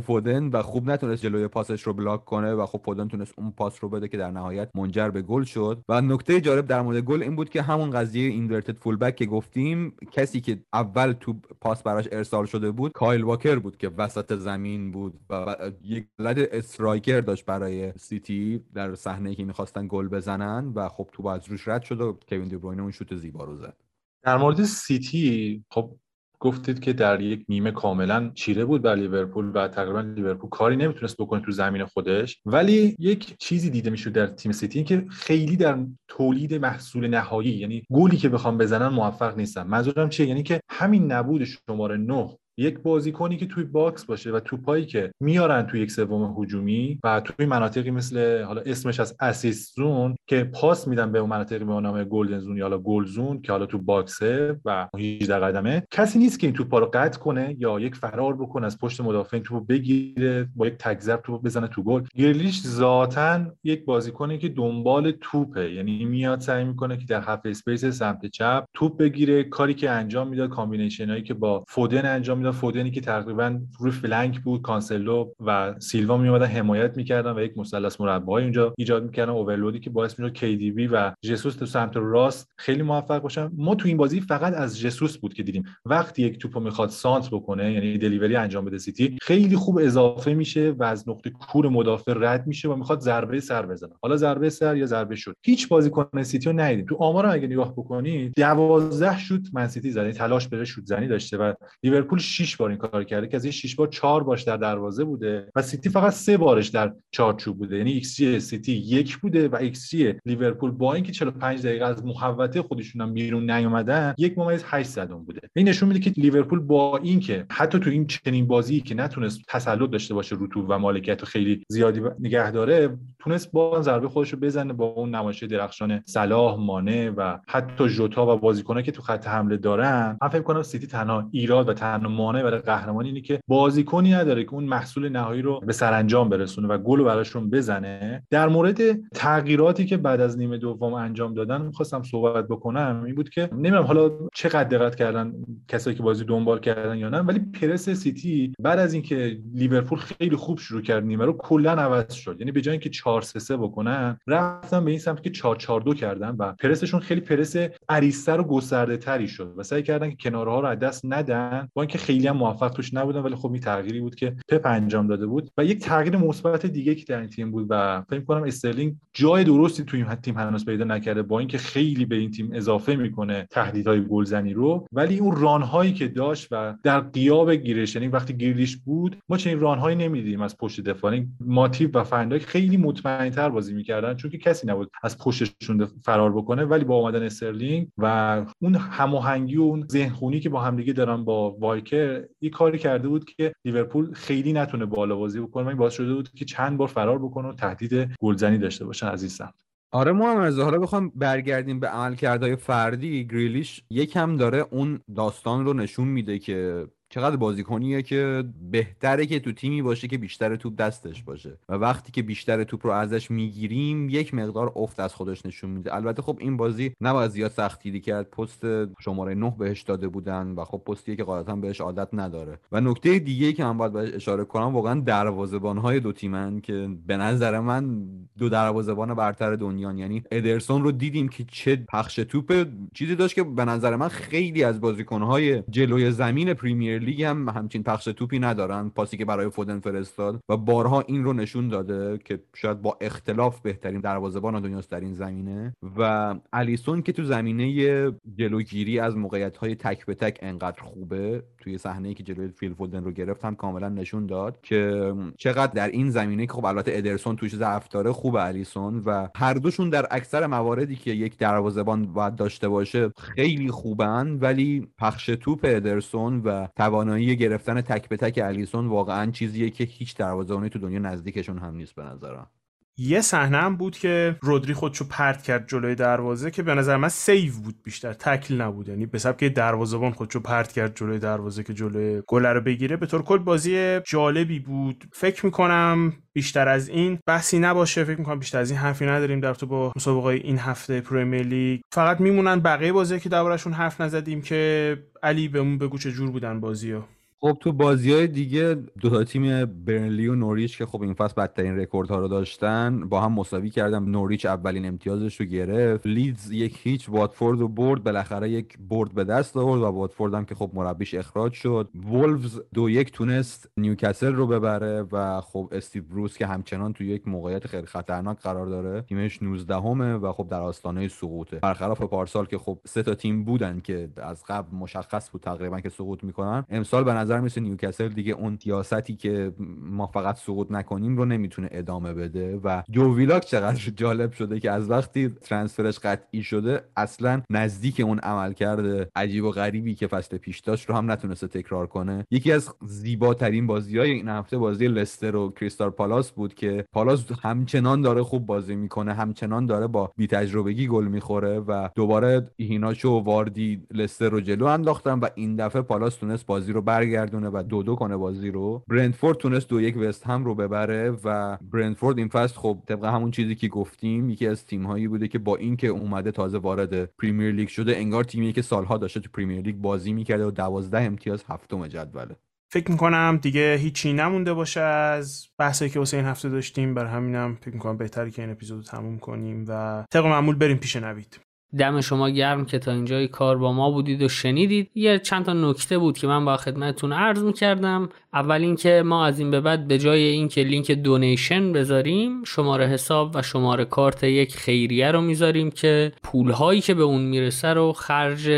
فودن و خوب نتونست جلوی پاسش رو بلاک کنه و خب فودن تونست اون پاس رو بده که در نهایت منجر به گل شد. و نکته جالب در مورد گل این بود که همون قضیه اینورتد فولبک که گفتیم کسی که اول تو پاس براش ارسال شده بود کایل واکر بود که وسط زمین بود و یک لد striker داشت برای سیتی در صحنه که می‌خواستن گل بزنن و خب تو از روش رد شد و دیبروینه اون شوت زیبا رو زد. در مورد سیتی خب گفتید که در یک نیمه کاملا چیره بود بر لیورپول و تقریبا لیورپول کاری نمی‌تونست بکنه تو زمین خودش. ولی یک چیزی دیده می‌شد در تیم سیتی که خیلی در تولید محصول نهایی یعنی گلی که بخوام بزنن موفق نیستن. منظورم چیه؟ یعنی که همین نبود شماره 9 یک بازیکنی که توی box باشه و توپایی که میارن توی یک سوم هجومی و توی مناطقی مثل حالا اسمش از assist zone که پاس میدن به اون مناطقی به نام golden zone یا حالا goal zone که حالا تو box ه و 18 قدمه. کسی نیست که این توپا رو قطع کنه یا یک فرار بکنه از پشت مدافع توپو بگیره با یک تک ضرب توپو بزنه تو گل. گریلیش ذاتا یک بازیکنی که دنبال توپه یعنی میاد سعی می‌کنه که در half space سمت چپ توپ بگیره. کاری که انجام می‌داد combination هایی که با فودن انجام فودنی که تقریبا روی flank بود کانسلو و سیلوا می اومدن حمایت می‌کردن و یک مثلث مربعی اونجا ایجاد می‌کردن. overload ی که باعث می‌شد KDB و جسوس تو سمت راست خیلی موفق باشن. ما تو این بازی فقط از جسوس بود که دیدیم. وقتی یک توپو می‌خواد سانتر بکنه یعنی delivery انجام بده سیتی خیلی خوب اضافه میشه و از نقطه کور مدافع رد میشه و می‌خواد ضربه سر بزنه. حالا ضربه سر یا ضربه شوت هیچ بازیکن سیتی رو ندیدیم. تو آمار اگه نگاه بکنید 12 شوت من‌سیتی زدن تلاش برای شوت زنی داشته و لیورپول 6 بار این کار کرده که از این 6 بار 4 باش در دروازه بوده و سیتی فقط سه بارش در چارچوب بوده. یعنی ایکس سیتی یک بوده و ایکس لیورپول با اینکه 45 دقیقه از محوطه خودشون هم بیرون نیومدن یک ممیز 8 دهم بوده. این نشون میده که لیورپول با اینکه حتی تو این چنین بازی که نتونست تسلط داشته باشه رو و مالکیت خیلی زیادی نگه داره تونست با ضربه خودش رو بزنه با اون نمایش درخشان صلاح مانه و حتی ژوتا و بازیکنایی که تو خط حمله دارن. من فکر کنم سیتی تنها ایراد و تنها مانع برای قهرمانی اینه که بازیکنی نداره که اون محصول نهایی رو به سرانجام برسونه و گل براشون بزنه. در مورد تغییراتی که بعد از نیمه دوم انجام دادن می‌خواستم صحبت بکنم. این بود که نمی‌دونم حالا چقدر دقت کردن کسایی که بازی دنبال کردن یا نه ولی پرس سیتی بعد از اینکه لیورپول خیلی خوب شروع کرد نیمه رو کلا عوض شد. یعنی به جای اینکه 4 3 3 بکنن رفتن به این سمت که 4 4 2 کردن و پرسشون خیلی پرس عریض‌تر و گسترده تری شد و سعی کردن که کنارها رو از دست ندن. با اینکه هم موفق توش نبودن ولی خب این تغییری بود که پپ انجام داده بود. و یک تغییر مثبت دیگه که در این تیم بود و فکر کنم استرلینگ جای درستی توی این تیم هنوز پیدا نکرده با اینکه خیلی به این تیم اضافه می‌کنه تهدیدهای گلزنی رو. ولی اون run هایی که داشت و در غیاب گریلیش یعنی وقتی گریلیش بود ما چنین run هایی نمیدیم از پشت دفاع. یعنی ماتیپ و فن دایک خیلی مطمئنتر بازی می‌کردن چون که کسی نبود از پشتشون فرار بکنه. ولی با اومدن استرلینگ و اون هماهنگی و اون ذهنخونی که با همدیگه دارن با واکر یه کاری کرده بود که لیورپول خیلی نتونه بالا بازی بکنه. این باعث شده بود که چند بار فرار بکنه و تهدید گلزنی داشته باشن عزیزم آره محمد حالا بخوام برگردیم به عملکردهای فردی. گریلیش یکم داره اون داستان رو نشون میده که چقدر بازیکنیه که بهتره که تو تیمی باشه که بیشتر توپ دستش باشه. و وقتی که بیشتر توپ رو ازش می‌گیریم یک مقدار افت از خودش نشون میده. البته خب این بازی نباید زیاد سختگیری کرد. پست شماره 9 بهش داده بودن و خب پستیه که قاعدتا بهش عادت نداره. و نکته دیگه که من باید بهش اشاره کنم واقعا دروازه‌بان های دو تیمن که به نظر من دو دروازه‌بان برتر دنیا یعنی ادرسون رو دیدیم که چه پخش توپ چیزی داشت که به نظر من خیلی از بازیکن‌های جلوی زمین پریمیر لیگ هم همچین پخش توپی ندارن پاسی که برای فودن فرستاد و بارها این رو نشون داده که شاید با اختلاف بهترین دروازه‌بان دنیاست در این زمینه و الیسون که تو زمینه جلوگیری از موقعیت تک به تک انقدر خوبه توی صحنه که جلوی فیل فودن رو گرفت هم کاملا نشون داد که چقدر در این زمینه که خب البته ادرسون توش ضعف داره خوبه الیسون و هر دوشون در اکثر مواردی که یک دروازه‌بان باید داشته باشه خیلی خوبن ولی پخش توپ ادرسون و توانایی گرفتن تک به تک الیسون واقعا چیزیه که هیچ دروازه‌بانی تو دنیا نزدیکشون هم نیست به نظرم. یه صحنه هم بود که رودری خودشو پرت کرد جلوی دروازه که به نظر من save بود بیشتر تکل نبود. یعنی به سبک دروازه‌بان خودشو پرت کرد جلوی دروازه که جلوی گل رو بگیره. به طور کل بازی جالبی بود. فکر می‌کنم بیشتر از این بحثی نباشه. فکر می‌کنم بیشتر از این حرفی نداریم در رابطه با مسابقه این هفته پرمیر لیگ. فقط میمونن بقیه بازی که دربارشون حرف نزدیم که علی بهمون بگو چه جور بودن بازیا خب تو بازی های دیگه دو تا تیم برنلی و نوریچ که خب این فصل بدترین رکورد ها رو داشتن با هم مساوی کردن. نوریچ اولین امتیازش رو گرفت. لیدز یک هیچ واتفورد رو برد. بالاخره یک برد به دست آورد و واتفورد هم که خب مربیش اخراج شد. وولفز دو یک تونست نیوکاسل رو ببره و خب استیو بروس که همچنان تو یک موقعیت خیلی خطرناک قرار داره تیمش 19 همه و خب در آستانه سقوطه. برخلاف پارسال که خب سه تا تیم بودن که از قبل مشخص بود تقریبا که سقوط می‌کنن امسال به نظر میرسه نیوکاسل دیگه اون سیاستی که ما فقط سقوط نکنیم رو نمی‌تونه ادامه بده و جو ویلاک چقدر <laughs> جالب شده که از وقتی ترانسفرش قطعی شده اصلا نزدیک اون عمل کرده عجیب و غریبی که فصل پیش داشت رو هم نتونسته تکرار کنه. یکی از زیباترین بازی های این هفته بازی لستر و کریستال پالاس بود که پالاس همچنان داره خوب بازی می‌کنه همچنان داره با بی تجربگی گل می‌خوره و دوباره هیناچو و واردی لستر رو جلو انداختن و این دفعه پالاس تونست بازی رو برگردونه و دو دو کنه بازی رو برندفورد تونست دو یک وست هم رو ببره و برندفورد این فصل خب طبق همون چیزی که گفتیم یکی از تیم هایی بوده که با اینکه اومده تازه وارد پریمیر لیگ شده انگار تیمی که سالها داشته تو پریمیر لیگ بازی می‌کرده و دوازده امتیاز هفتم جدوله فکر می‌کنم دیگه هیچی نمونده باشه از بحثی که این هفته داشتیم. بر همینم فکر می‌کنم بهتری که این اپیزود تموم کنیم و طبق معمول بریم پیش نوید. دم شما گرم که تا اینجای کار با ما بودید و شنیدید. یه چند تا نکته بود که من با خدمتتون عرض می‌کردم. اول اینکه ما از این به بعد به جای اینکه لینک دونیشن بذاریم شماره حساب و شماره کارت یک خیریه رو می‌ذاریم که پولهایی که به اون می‌رسه رو خرج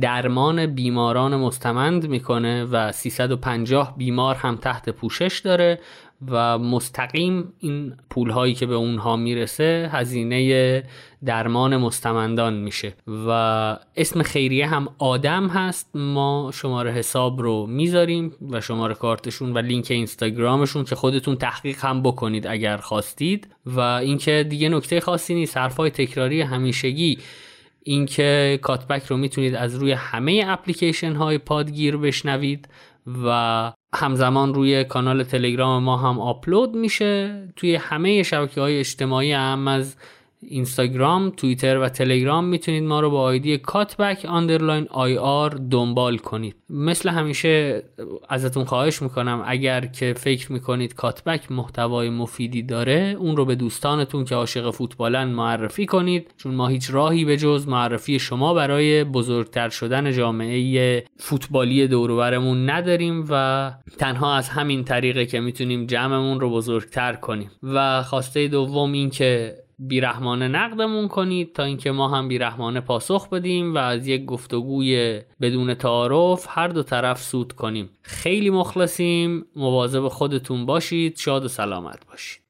درمان بیماران مستمند می‌کنه و 350 بیمار هم تحت پوشش داره. و مستقیم این پول هایی که به اونها می‌رسه هزینه درمان مستمندان میشه و اسم خیریه هم آدم هست. ما شماره حساب رو می‌ذاریم و شماره کارتشون و لینک اینستاگرامشون که خودتون تحقیق هم بکنید اگر خواستید. و اینکه دیگه نکته خاصی نیست حرفای تکراری همیشگی. اینکه کاتبک رو می‌تونید از روی همه اپلیکیشن های پادگیر بشنوید و همزمان روی کانال تلگرام ما هم آپلود میشه. توی همه شبکه های اجتماعی هم از اینستاگرام، توییتر و تلگرام می‌تونید ما رو با آیدی کاتبک underline ir دنبال کنید. مثل همیشه ازتون خواهش می‌کنم اگر که فکر می‌کنید کاتبک محتوای مفیدی داره اون رو به دوستانتون که عاشق فوتبالن معرفی کنید چون ما هیچ راهی به جز معرفی شما برای بزرگتر شدن جامعه فوتبالی دوروبرمون نداریم و تنها از همین طریقه که می‌تونیم جمعمون رو بزرگتر کنیم. و خواسته دوم این که بیرحمانه نقدمون کنید تا اینکه ما هم بیرحمانه پاسخ بدیم و از یک گفتگوی بدون تعارف هر دو طرف سود کنیم. خیلی مخلصیم. مواظب خودتون باشید. شاد و سلامت باشید.